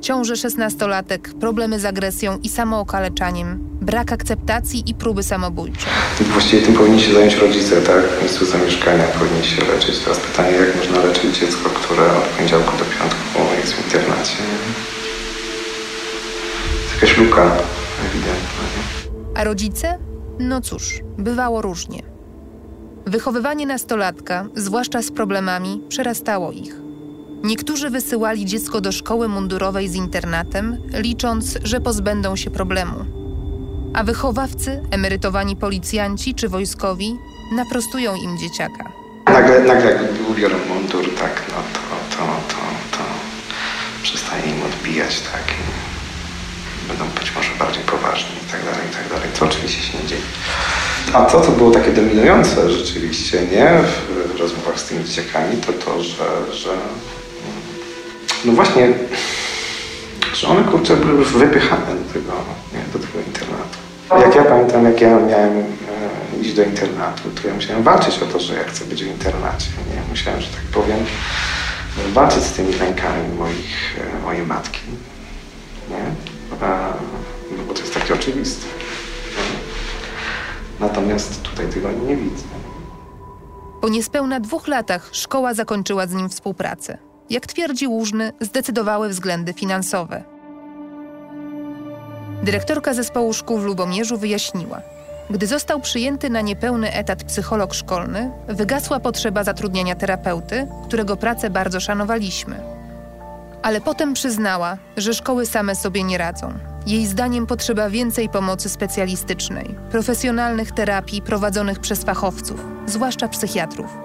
Ciąże szesnastolatek, problemy z agresją i samookaleczaniem, brak akceptacji i próby samobójcze. Właściwie tym powinni się zająć rodzice, tak? W miejscu zamieszkania powinni się leczyć. Teraz pytanie, jak można leczyć dziecko, które od poniedziałku do piątku jest w internacie. Jest jakaś luka ewidentna. Nie? A rodzice? No cóż, bywało różnie. Wychowywanie nastolatka, zwłaszcza z problemami, przerastało ich. Niektórzy wysyłali dziecko do szkoły mundurowej z internatem, licząc, że pozbędą się problemu. A wychowawcy, emerytowani policjanci czy wojskowi naprostują im dzieciaka. Nagle, nagle ubiorą mundur, tak, no to wybijać, tak? Będą być może bardziej poważni i tak dalej, i tak dalej. To oczywiście się nie dzieje. A to, co było takie dominujące rzeczywiście, nie, w rozmowach z tymi dzieciakami, to to, że, że no właśnie, że one kurczę były już wypychane do tego, nie, do tego internatu. Jak ja pamiętam, jak ja miałem e, iść do internatu, to ja musiałem walczyć o to, że ja chcę być w internacie. Nie? Musiałem, że tak powiem, walczyć z tymi lękami moich, e, mojej matki. Nie? A, no bo to jest takie oczywiste. Nie? Natomiast tutaj tego nie widzę. Po niespełna dwóch latach szkoła zakończyła z nim współpracę. Jak twierdzi Łużny, zdecydowały względy finansowe. Dyrektorka zespołu szkół w Lubomierzu wyjaśniła, gdy został przyjęty na niepełny etat psycholog szkolny, wygasła potrzeba zatrudnienia terapeuty, którego pracę bardzo szanowaliśmy. Ale potem przyznała, że szkoły same sobie nie radzą. Jej zdaniem potrzeba więcej pomocy specjalistycznej, profesjonalnych terapii prowadzonych przez fachowców, zwłaszcza psychiatrów.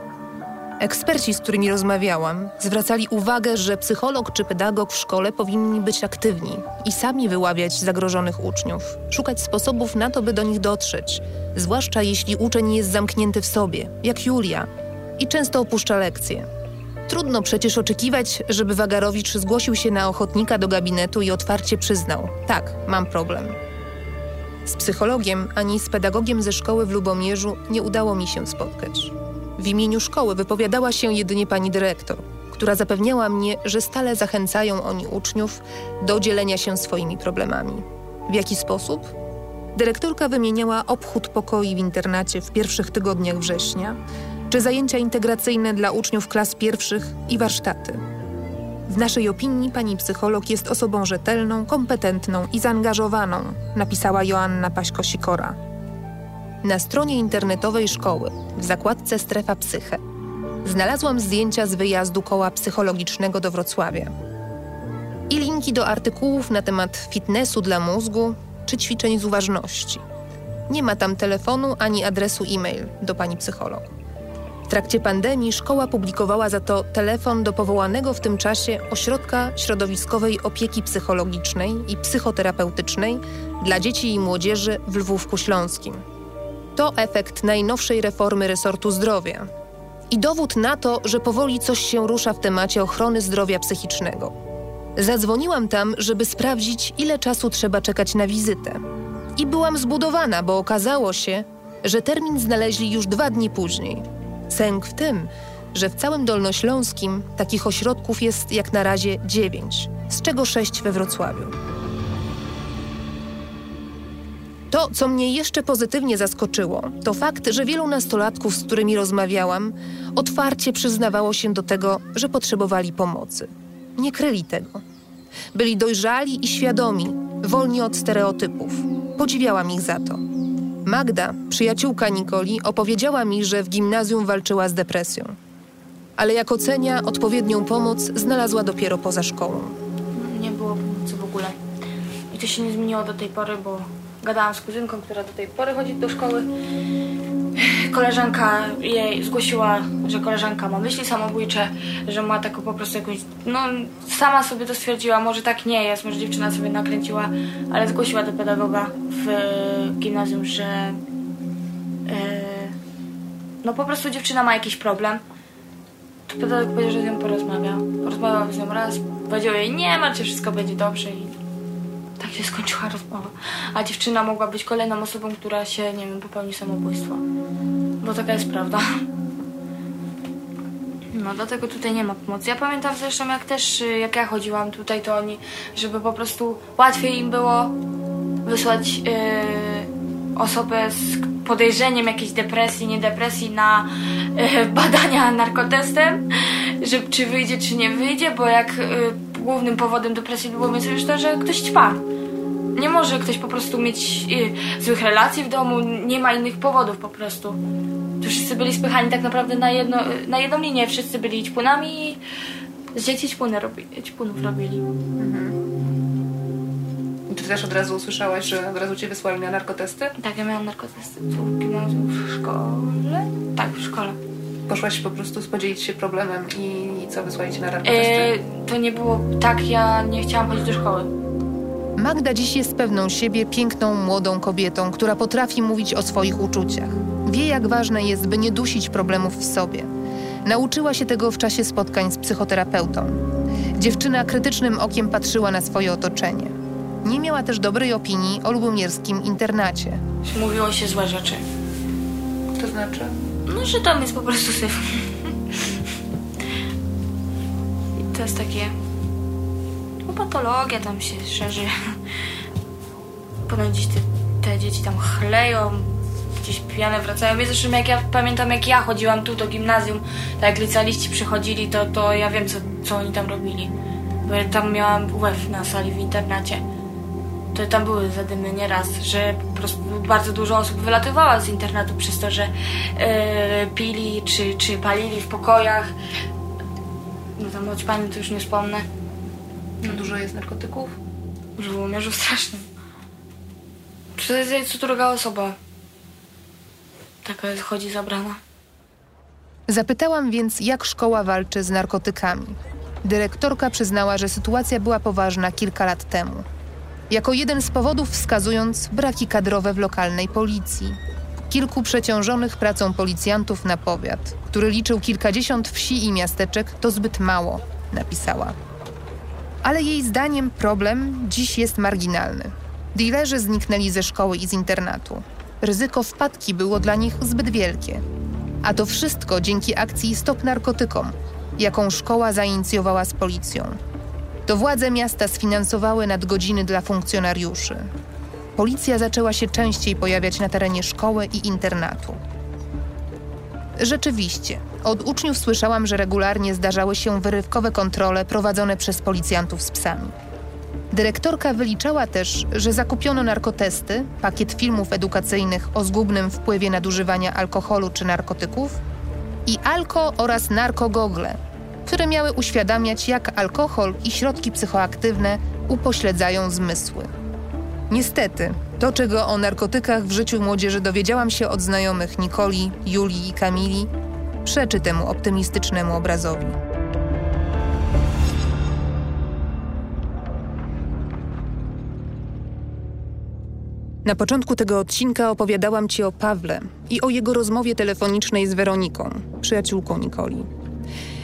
Eksperci, z którymi rozmawiałam, zwracali uwagę, że psycholog czy pedagog w szkole powinni być aktywni i sami wyławiać zagrożonych uczniów, szukać sposobów na to, by do nich dotrzeć, zwłaszcza jeśli uczeń jest zamknięty w sobie, jak Julia, i często opuszcza lekcje. Trudno przecież oczekiwać, żeby Wagarowicz zgłosił się na ochotnika do gabinetu i otwarcie przyznał: tak, mam problem. Z psychologiem ani z pedagogiem ze szkoły w Lubomierzu nie udało mi się spotkać. W imieniu szkoły wypowiadała się jedynie pani dyrektor, która zapewniała mnie, że stale zachęcają oni uczniów do dzielenia się swoimi problemami. W jaki sposób? Dyrektorka wymieniała obchód pokoi w internacie w pierwszych tygodniach września, czy zajęcia integracyjne dla uczniów klas pierwszych i warsztaty. W naszej opinii pani psycholog jest osobą rzetelną, kompetentną i zaangażowaną, napisała Joanna Paśko-Sikora. Na stronie internetowej szkoły, w zakładce Strefa Psyche, znalazłam zdjęcia z wyjazdu koła psychologicznego do Wrocławia i linki do artykułów na temat fitnessu dla mózgu czy ćwiczeń z uważności. Nie ma tam telefonu ani adresu e-mail do pani psycholog. W trakcie pandemii szkoła publikowała za to telefon do powołanego w tym czasie Ośrodka Środowiskowej Opieki Psychologicznej i Psychoterapeutycznej dla dzieci i młodzieży w Lwówku Śląskim. To efekt najnowszej reformy resortu zdrowia i dowód na to, że powoli coś się rusza w temacie ochrony zdrowia psychicznego. Zadzwoniłam tam, żeby sprawdzić, ile czasu trzeba czekać na wizytę. I byłam zbudowana, bo okazało się, że termin znaleźli już dwa dni później. Sęk w tym, że w całym Dolnośląskim takich ośrodków jest jak na razie dziewięć, z czego sześć we Wrocławiu. To, co mnie jeszcze pozytywnie zaskoczyło, to fakt, że wielu nastolatków, z którymi rozmawiałam, otwarcie przyznawało się do tego, że potrzebowali pomocy. Nie kryli tego. Byli dojrzali i świadomi, wolni od stereotypów. Podziwiałam ich za to. Magda, przyjaciółka Nikoli, opowiedziała mi, że w gimnazjum walczyła z depresją. Ale jak ocenia, odpowiednią pomoc znalazła dopiero poza szkołą. Nie było pomocy w ogóle. I to się nie zmieniło do tej pory, bo gadałam z kuzynką, która do tej pory chodzi do szkoły. Koleżanka jej zgłosiła, że koleżanka ma myśli samobójcze, że ma taką po prostu jakąś. No, sama sobie to stwierdziła, może tak nie jest, może dziewczyna sobie nakręciła, ale zgłosiła do pedagoga w gimnazjum, że. e, no po prostu dziewczyna ma jakiś problem. To pedagog powiedział, że z nią porozmawia. Porozmawiał z nią raz, powiedział jej, nie martw się, wszystko będzie dobrze i tak się skończyła rozmowa. A dziewczyna mogła być kolejną osobą, która się, nie wiem, popełni samobójstwo. Bo taka jest prawda. No, dlatego tutaj nie ma pomocy. Ja pamiętam zresztą, jak też, jak ja chodziłam tutaj, to oni, żeby po prostu łatwiej im było wysłać yy, osobę z podejrzeniem jakiejś depresji, nie depresji na yy, <laughs> badania narkotestem, że czy wyjdzie, czy nie wyjdzie, bo jak yy, głównym powodem depresji było więc już to, że ktoś ćpa. Nie może ktoś po prostu mieć y, złych relacji w domu, nie ma innych powodów po prostu. To wszyscy byli spychani tak naprawdę na, jedno, na jedną linię, wszyscy byli ćpunami i z dzieci ćpuny robi, ćpunów robili. I Czy też od razu usłyszałaś, że od razu cię wysłali na narkotesty? Tak, ja miałam narkotesty w gimnazjum, w szkole. Tak, w szkole. Poszłaś po prostu podzielić się problemem i, i co, wysłali cię na randkę? E, to nie było tak, ja nie chciałam chodzić do szkoły. Magda dziś jest pewną siebie piękną, młodą kobietą, która potrafi mówić o swoich uczuciach. Wie, jak ważne jest, by nie dusić problemów w sobie. Nauczyła się tego w czasie spotkań z psychoterapeutą. Dziewczyna krytycznym okiem patrzyła na swoje otoczenie. Nie miała też dobrej opinii o lubomierskim internacie. Mówiło się złe rzeczy. To znaczy? No, że tam jest po prostu syf. <laughs> I to jest takie... Patologia tam się szerzy. Ponoć gdzieś te, te dzieci tam chleją, gdzieś pijane wracają. Wiesz, zresztą jak ja pamiętam, jak ja chodziłam tu do gimnazjum, tak jak licealiści przychodzili, to, to ja wiem, co, co oni tam robili. Bo ja tam miałam WF na sali w internacie. To tam były zadymy nieraz, że po prostu bardzo dużo osób wylatywała z internatu przez to, że e, pili czy, czy palili w pokojach. No tam choć pani to już nie wspomnę. Dużo jest narkotyków? W Żołomierzu strasznie. To jest co druga osoba. Taka jest, chodzi zabrana. Zapytałam więc, jak szkoła walczy z narkotykami. Dyrektorka przyznała, że sytuacja była poważna kilka lat temu. Jako jeden z powodów wskazując braki kadrowe w lokalnej policji. Kilku przeciążonych pracą policjantów na powiat, który liczył kilkadziesiąt wsi i miasteczek, to zbyt mało, napisała. Ale jej zdaniem problem dziś jest marginalny. Dilerzy zniknęli ze szkoły i z internatu. Ryzyko wpadki było dla nich zbyt wielkie. A to wszystko dzięki akcji Stop Narkotykom, jaką szkoła zainicjowała z policją. To władze miasta sfinansowały nadgodziny dla funkcjonariuszy. Policja zaczęła się częściej pojawiać na terenie szkoły i internatu. Rzeczywiście, od uczniów słyszałam, że regularnie zdarzały się wyrywkowe kontrole prowadzone przez policjantów z psami. Dyrektorka wyliczała też, że zakupiono narkotesty, pakiet filmów edukacyjnych o zgubnym wpływie nadużywania alkoholu czy narkotyków i alko oraz narkogogle, które miały uświadamiać, jak alkohol i środki psychoaktywne upośledzają zmysły. Niestety, to czego o narkotykach w życiu młodzieży dowiedziałam się od znajomych Nikoli, Julii i Kamili, przeczy temu optymistycznemu obrazowi. Na początku tego odcinka opowiadałam Ci o Pawle i o jego rozmowie telefonicznej z Weroniką, przyjaciółką Nikoli.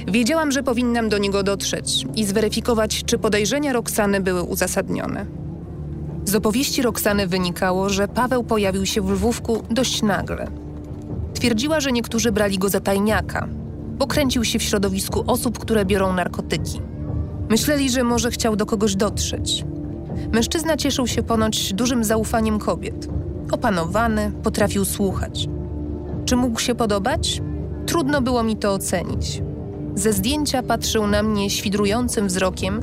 Wiedziałam, że powinnam do niego dotrzeć i zweryfikować, czy podejrzenia Roxany były uzasadnione. Z opowieści Roxany wynikało, że Paweł pojawił się w Lwówku dość nagle. Twierdziła, że niektórzy brali go za tajniaka, bo kręcił się w środowisku osób, które biorą narkotyki. Myśleli, że może chciał do kogoś dotrzeć. Mężczyzna cieszył się ponoć dużym zaufaniem kobiet. Opanowany, potrafił słuchać. Czy mógł się podobać? Trudno było mi to ocenić. Ze zdjęcia patrzył na mnie świdrującym wzrokiem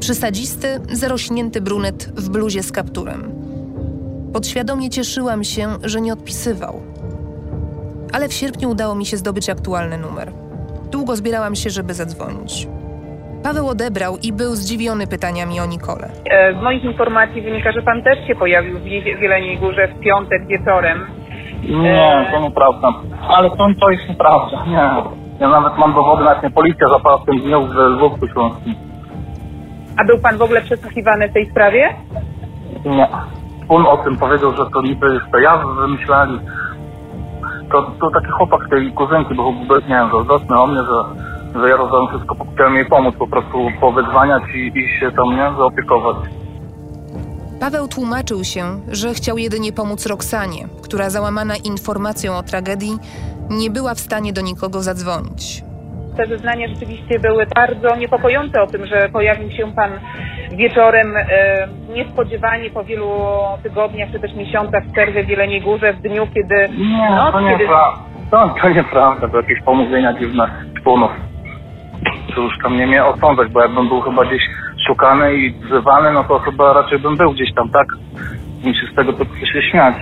przysadzisty, zarośnięty brunet w bluzie z kapturem. Podświadomie cieszyłam się, że nie odpisywał. Ale w sierpniu udało mi się zdobyć aktualny numer. Długo zbierałam się, żeby zadzwonić. Paweł odebrał i był zdziwiony pytaniami o Nikolę. E, Z moich informacji wynika, że pan też się pojawił w Jeleniej Górze w piątek wieczorem. Nie, to nieprawda. Ale to, to jest nieprawda, nie. Ja nawet mam dowody, nawet mnie policja zapała w tym dniu w Lwówku Śląskim. A był pan w ogóle przesłuchiwany w tej sprawie? Nie. On o tym powiedział, że to niby jest to ja wymyślali. To, to taki chłopak tej kuzynki, bo nie wiem, zazdrosny o mnie, że, że ja rozdałem wszystko, chciałem jej pomóc po prostu powydzwaniać i, i się tam, nie, zaopiekować. Paweł tłumaczył się, że chciał jedynie pomóc Roxanie, która załamana informacją o tragedii nie była w stanie do nikogo zadzwonić. Te zeznania rzeczywiście były bardzo niepokojące o tym, że pojawił się pan wieczorem e, niespodziewanie po wielu tygodniach czy też miesiącach przerwy w Jeleniej Górze w dniu, kiedy... Nie, no, to kiedy nieprawda. To, to nieprawda, to jakieś pomówienia dziwne szpunów. To już tam nie mnie osądzać, bo jakbym był chyba gdzieś szukany i wzywany, no to chyba raczej bym był gdzieś tam, tak? Niż się z tego to się śmiać.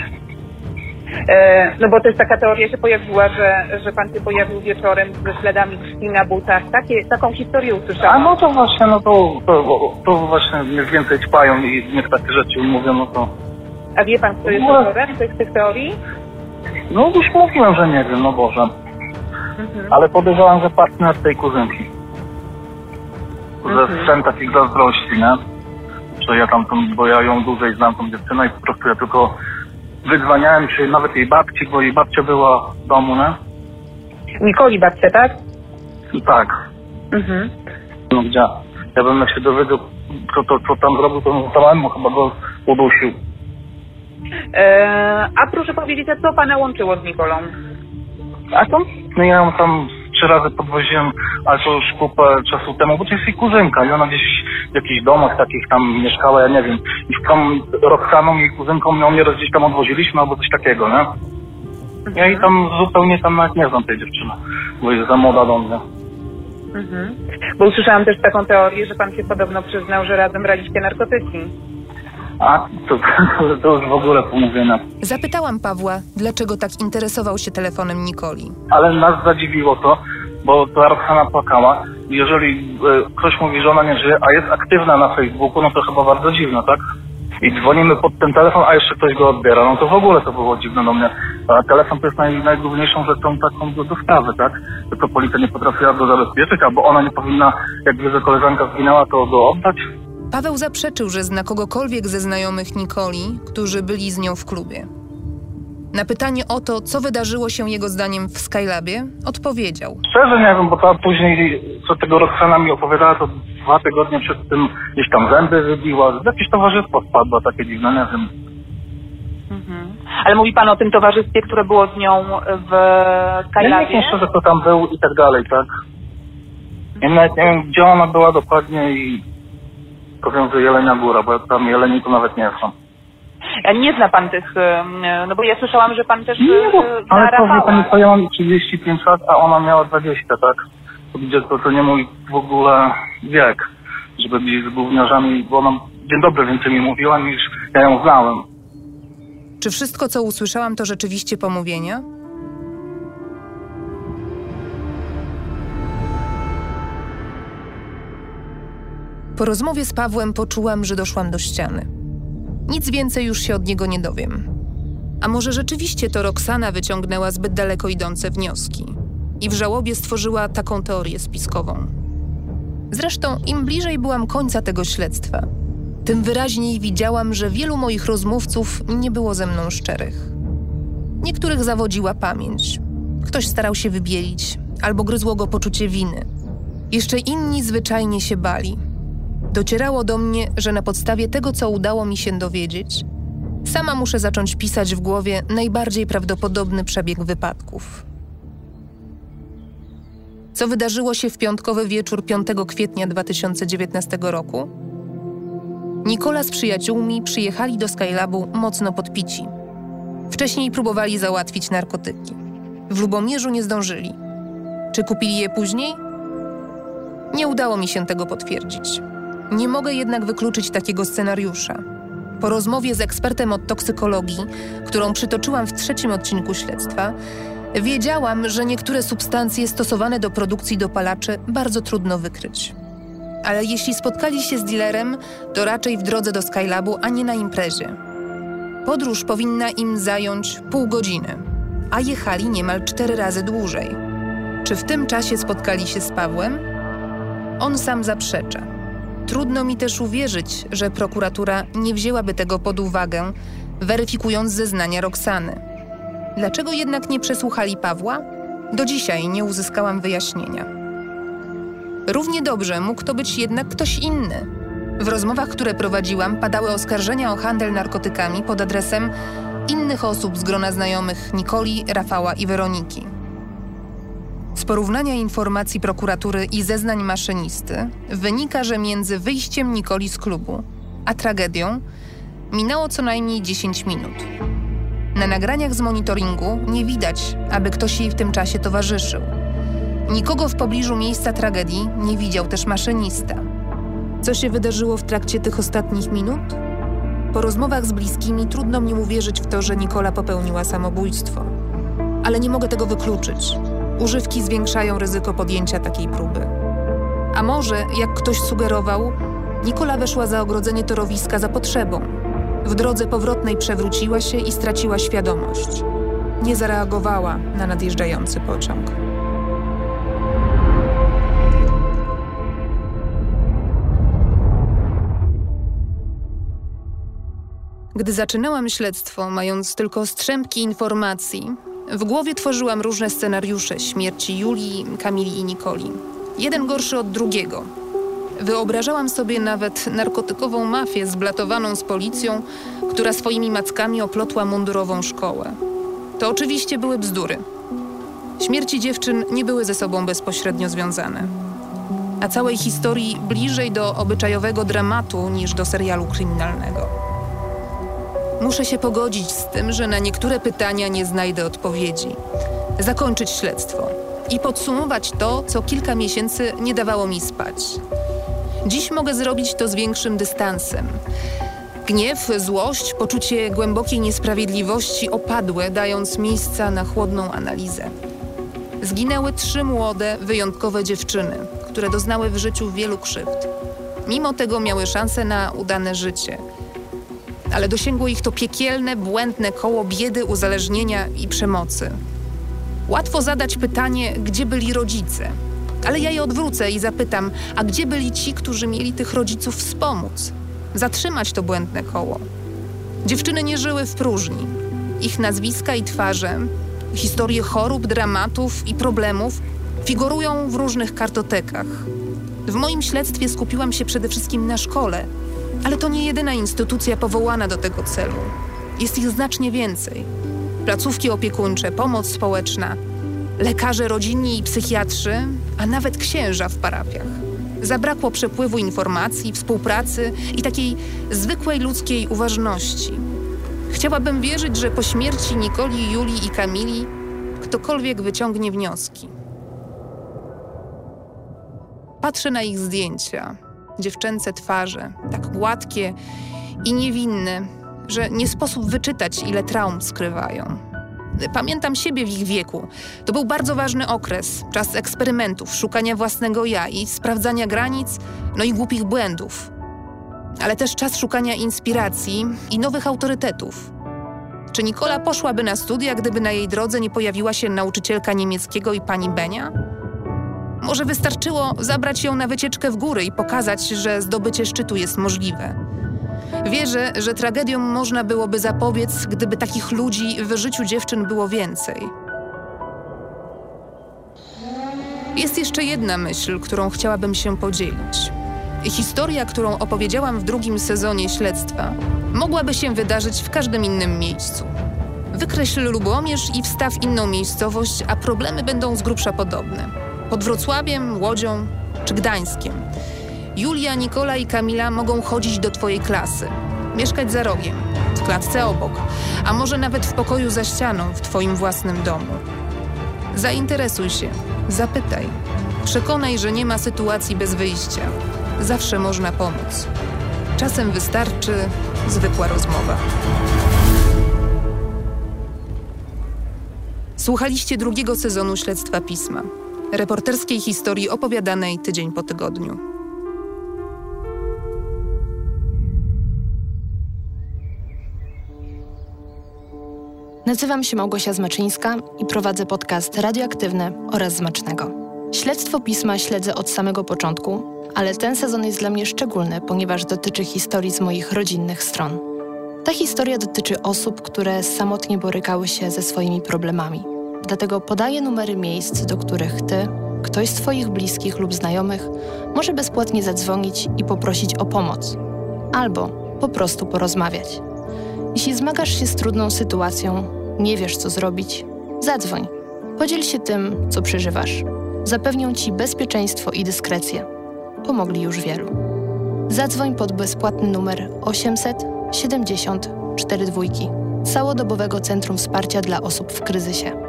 E, no bo to jest taka teoria się pojawiła, że, że pan się pojawił wieczorem ze śladami krwi na butach. Takie, taką historię A usłyszałam. no to właśnie, no to, to, to właśnie mnie więcej ćpają i niech takie rzeczy mówią, no to... A wie pan, kto jest No. autorem tych, tych teorii? No już mówiłem, że nie wiem, no Boże. Ale podejrzewam, że partner tej kuzynki. Ze Mhm. scen takich zazdrości, nie? Że ja tam, tą- bo ja ją dłużej znam, tą dziewczynę i po prostu ja tylko wydzwaniałem się nawet jej babci, bo jej babcia była w domu, nie? Nikoli babcia, tak? Tak. Mhm. No gdzie? Ja bym jak się dowiedział, co, to, co tam zrobił, to samemu chyba go udusił. E, a proszę powiedzieć, a co pana łączyło z Nikolą? A tam? No ja ją tam trzy razy podwoziłem, ale to już kupę czasu temu, bo to jest jej kuzynka i ona gdzieś w jakichś domach takich tam mieszkała, ja nie wiem. I z tą Roxaną i kuzynką ją nieraz gdzieś tam odwoziliśmy albo coś takiego, nie? Ja i tam zupełnie tam nawet nie znam tej dziewczyny, bo jest za młoda do mnie. Mhm. Bo usłyszałam też taką teorię, że pan się podobno przyznał, że razem braliście narkotyki. A, to, <laughs> to już w ogóle pomówienia. Zapytałam Pawła, dlaczego tak interesował się telefonem Nikoli. Ale nas zadziwiło to, bo ta Roxana płakała. Jeżeli e, ktoś mówi, że ona nie żyje, a jest aktywna na Facebooku, no to chyba bardzo dziwne, tak? I dzwonimy pod ten telefon, a jeszcze ktoś go odbiera. No to w ogóle to było dziwne do mnie. A telefon to jest naj, najgłówniejszą rzeczą taką do, do sprawy, tak? Tylko policja nie potrafiła go zabezpieczyć, albo ona nie powinna, jak że koleżanka zginęła, to go oddać. Paweł zaprzeczył, że zna kogokolwiek ze znajomych Nikoli, którzy byli z nią w klubie. Na pytanie o to, co wydarzyło się jego zdaniem w Skylabie, odpowiedział. Szczerze nie wiem, bo ta później, co tego Roxana mi opowiadała, to dwa tygodnie przed tym gdzieś tam zęby wybiła. Jakieś towarzystwo wpadło takie dziwne, nie wiem. Ale mówi pan o tym towarzystwie, które było z nią w Ja nie Skylabie? wiem szczerze, kto tam był i tak dalej, tak? Ja nawet nie wiem, gdzie ona była dokładnie i powiem, że Jelenia Góra, bo ja tam Jeleni to nawet nie. A nie zna pan tych, no bo ja słyszałam, że pan też Nie, bo, e, ale to, Rafała. pani co, ja mam 35 lat, a ona miała 20, tak? To gdzie to, to nie mój w ogóle wiek, żeby być z gówniarzami, bo ona dzień dobry więcej mi mówiła niż ja ją znałem. Czy wszystko, co usłyszałam, to rzeczywiście pomówienia? Po rozmowie z Pawłem poczułam, że doszłam do ściany. Nic więcej już się od niego nie dowiem. A może rzeczywiście to Roxana wyciągnęła zbyt daleko idące wnioski i w żałobie stworzyła taką teorię spiskową. Zresztą, im bliżej byłam końca tego śledztwa, tym wyraźniej widziałam, że wielu moich rozmówców nie było ze mną szczerych. Niektórych zawodziła pamięć. Ktoś starał się wybielić, albo gryzło go poczucie winy. Jeszcze inni zwyczajnie się bali. Docierało do mnie, że na podstawie tego, co udało mi się dowiedzieć, sama muszę zacząć pisać w głowie najbardziej prawdopodobny przebieg wypadków. Co wydarzyło się w piątkowy wieczór 5 kwietnia 2019 roku? Nikola z przyjaciółmi przyjechali do Skylabu mocno podpici. Wcześniej próbowali załatwić narkotyki. W Lubomierzu nie zdążyli. Czy kupili je później? Nie udało mi się tego potwierdzić. Nie mogę jednak wykluczyć takiego scenariusza. Po rozmowie z ekspertem od toksykologii, którą przytoczyłam w trzecim odcinku śledztwa, wiedziałam, że niektóre substancje stosowane do produkcji dopalaczy bardzo trudno wykryć. Ale jeśli spotkali się z dealerem, to raczej w drodze do Skylabu, a nie na imprezie. Podróż powinna im zająć pół godziny, a jechali niemal cztery razy dłużej. Czy w tym czasie spotkali się z Pawłem? On sam zaprzecza. Trudno mi też uwierzyć, że prokuratura nie wzięłaby tego pod uwagę, weryfikując zeznania Roxany. Dlaczego jednak nie przesłuchali Pawła? Do dzisiaj nie uzyskałam wyjaśnienia. Równie dobrze mógł to być jednak ktoś inny. W rozmowach, które prowadziłam, padały oskarżenia o handel narkotykami pod adresem innych osób z grona znajomych Nikoli, Rafała i Weroniki. Z porównania informacji prokuratury i zeznań maszynisty wynika, że między wyjściem Nikoli z klubu a tragedią minęło co najmniej 10 minut. Na nagraniach z monitoringu nie widać, aby ktoś jej w tym czasie towarzyszył. Nikogo w pobliżu miejsca tragedii nie widział też maszynista. Co się wydarzyło w trakcie tych ostatnich minut? Po rozmowach z bliskimi trudno mi uwierzyć w to, że Nikola popełniła samobójstwo. Ale nie mogę tego wykluczyć używki zwiększają ryzyko podjęcia takiej próby. A może, jak ktoś sugerował, Nikola weszła za ogrodzenie torowiska za potrzebą. W drodze powrotnej przewróciła się i straciła świadomość. Nie zareagowała na nadjeżdżający pociąg. Gdy zaczynałam śledztwo, mając tylko strzępki informacji, w głowie tworzyłam różne scenariusze śmierci Julii, Kamili i Nikoli. Jeden gorszy od drugiego. Wyobrażałam sobie nawet narkotykową mafię zblatowaną z policją, która swoimi mackami oplotła mundurową szkołę. To oczywiście były bzdury. Śmierci dziewczyn nie były ze sobą bezpośrednio związane. A całej historii bliżej do obyczajowego dramatu niż do serialu kryminalnego. Muszę się pogodzić z tym, że na niektóre pytania nie znajdę odpowiedzi. Zakończyć śledztwo i podsumować to, co kilka miesięcy nie dawało mi spać. Dziś mogę zrobić to z większym dystansem. Gniew, złość, poczucie głębokiej niesprawiedliwości opadły, dając miejsca na chłodną analizę. Zginęły trzy młode, wyjątkowe dziewczyny, które doznały w życiu wielu krzywd. Mimo tego miały szansę na udane życie. Ale dosięgło ich to piekielne, błędne koło biedy, uzależnienia i przemocy. Łatwo zadać pytanie, gdzie byli rodzice. Ale ja je odwrócę i zapytam, a gdzie byli ci, którzy mieli tych rodziców wspomóc? Zatrzymać to błędne koło. Dziewczyny nie żyły w próżni. Ich nazwiska i twarze, historie chorób, dramatów i problemów figurują w różnych kartotekach. W moim śledztwie skupiłam się przede wszystkim na szkole, ale to nie jedyna instytucja powołana do tego celu. Jest ich znacznie więcej. Placówki opiekuńcze, pomoc społeczna, lekarze rodzinni i psychiatrzy, a nawet księża w parafiach. Zabrakło przepływu informacji, współpracy i takiej zwykłej ludzkiej uważności. Chciałabym wierzyć, że po śmierci Nikoli, Julii i Kamili ktokolwiek wyciągnie wnioski. Patrzę na ich zdjęcia, dziewczęce twarze, tak gładkie i niewinne, że nie sposób wyczytać, ile traum skrywają. Pamiętam siebie w ich wieku. To był bardzo ważny okres, czas eksperymentów, szukania własnego ja i sprawdzania granic, no i głupich błędów. Ale też czas szukania inspiracji i nowych autorytetów. Czy Nikola poszłaby na studia, gdyby na jej drodze nie pojawiła się nauczycielka niemieckiego i pani Benia? Może wystarczyło zabrać ją na wycieczkę w góry i pokazać, że zdobycie szczytu jest możliwe. Wierzę, że tragediom można byłoby zapobiec, gdyby takich ludzi w życiu dziewczyn było więcej. Jest jeszcze jedna myśl, którą chciałabym się podzielić. Historia, którą opowiedziałam w drugim sezonie śledztwa, mogłaby się wydarzyć w każdym innym miejscu. Wykreśl Lubomierz i wstaw inną miejscowość, a problemy będą z grubsza podobne. Pod Wrocławiem, Łodzią czy Gdańskiem. Julia, Nikola i Kamila mogą chodzić do twojej klasy, mieszkać za rogiem, w klatce obok, a może nawet w pokoju za ścianą w twoim własnym domu. Zainteresuj się, zapytaj. Przekonaj, że nie ma sytuacji bez wyjścia. Zawsze można pomóc. Czasem wystarczy zwykła rozmowa. Słuchaliście drugiego sezonu Śledztwa Pisma. Reporterskiej historii opowiadanej tydzień po tygodniu. Nazywam się Małgosia Zmaczyńska i prowadzę podcast radioaktywny oraz Zmacznego. Śledztwo pisma śledzę od samego początku, ale ten sezon jest dla mnie szczególny, ponieważ dotyczy historii z moich rodzinnych stron. Ta historia dotyczy osób, które samotnie borykały się ze swoimi problemami. Dlatego podaję numery miejsc, do których ty, ktoś z Twoich bliskich lub znajomych może bezpłatnie zadzwonić i poprosić o pomoc, albo po prostu porozmawiać. Jeśli zmagasz się z trudną sytuacją, nie wiesz co zrobić, zadzwoń. Podziel się tym, co przeżywasz. Zapewnią ci bezpieczeństwo i dyskrecję. Pomogli już wielu. Zadzwoń pod bezpłatny numer 800 70 42 Całodobowego Centrum Wsparcia dla Osób w Kryzysie.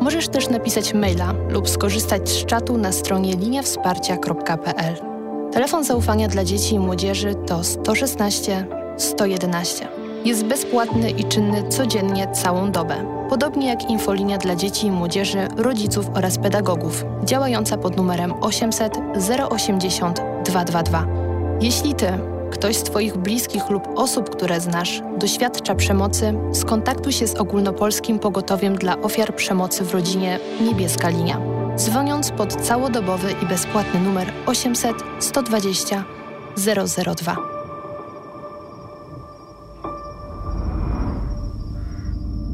Możesz też napisać maila lub skorzystać z czatu na stronie liniawsparcia.pl. Telefon zaufania dla dzieci i młodzieży to 116 111. Jest bezpłatny i czynny codziennie całą dobę. Podobnie jak infolinia dla dzieci i młodzieży, rodziców oraz pedagogów, działająca pod numerem 800 080 222. Jeśli ty, ktoś z Twoich bliskich lub osób, które znasz, doświadcza przemocy, skontaktuj się z ogólnopolskim pogotowiem dla ofiar przemocy w rodzinie Niebieska Linia. Dzwoniąc pod całodobowy i bezpłatny numer 800 120 002.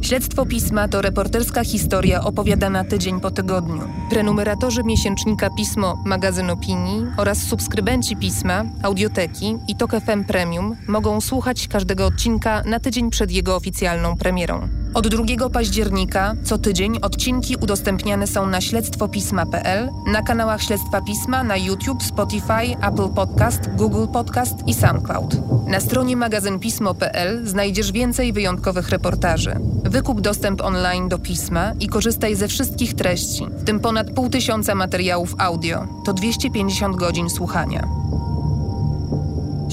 Śledztwo Pisma to reporterska historia opowiadana tydzień po tygodniu. Prenumeratorzy miesięcznika Pismo, magazyn opinii oraz subskrybenci Pisma, Audioteki i Tok FM Premium mogą słuchać każdego odcinka na tydzień przed jego oficjalną premierą. Od 2 października co tydzień odcinki udostępniane są na śledztwopisma.pl, na kanałach Śledztwa Pisma na YouTube, Spotify, Apple Podcast, Google Podcast i SoundCloud. Na stronie magazynpismo.pl znajdziesz więcej wyjątkowych reportaży. Wykup dostęp online do pisma i korzystaj ze wszystkich treści, w tym ponad pół tysiąca materiałów audio. To 250 godzin słuchania.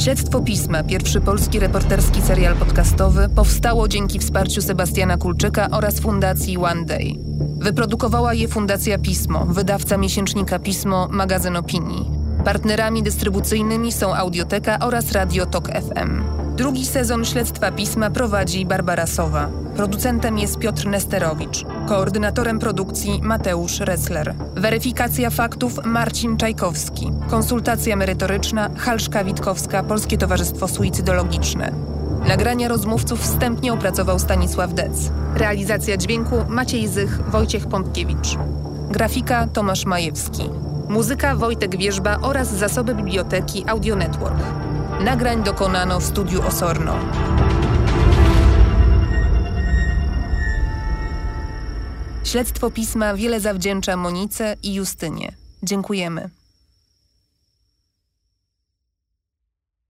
Śledztwo Pisma, pierwszy polski reporterski serial podcastowy, powstało dzięki wsparciu Sebastiana Kulczyka oraz Fundacji One Day. Wyprodukowała je Fundacja Pismo, wydawca miesięcznika Pismo, magazyn opinii. Partnerami dystrybucyjnymi są Audioteka oraz Radio Tok FM. Drugi sezon Śledztwa Pisma prowadzi Barbara Sowa. Producentem jest Piotr Nesterowicz. Koordynatorem produkcji Mateusz Ressler. Weryfikacja faktów Marcin Czajkowski. Konsultacja merytoryczna Halszka Witkowska, Polskie Towarzystwo Suicydologiczne. Nagrania rozmówców wstępnie opracował Stanisław Dec. Realizacja dźwięku Maciej Zych, Wojciech Pątkiewicz. Grafika Tomasz Majewski. Muzyka Wojtek Wierzba oraz zasoby biblioteki Audio Network. Nagrań dokonano w studiu Osorno. Śledztwo pisma wiele zawdzięcza Monice i Justynie. Dziękujemy.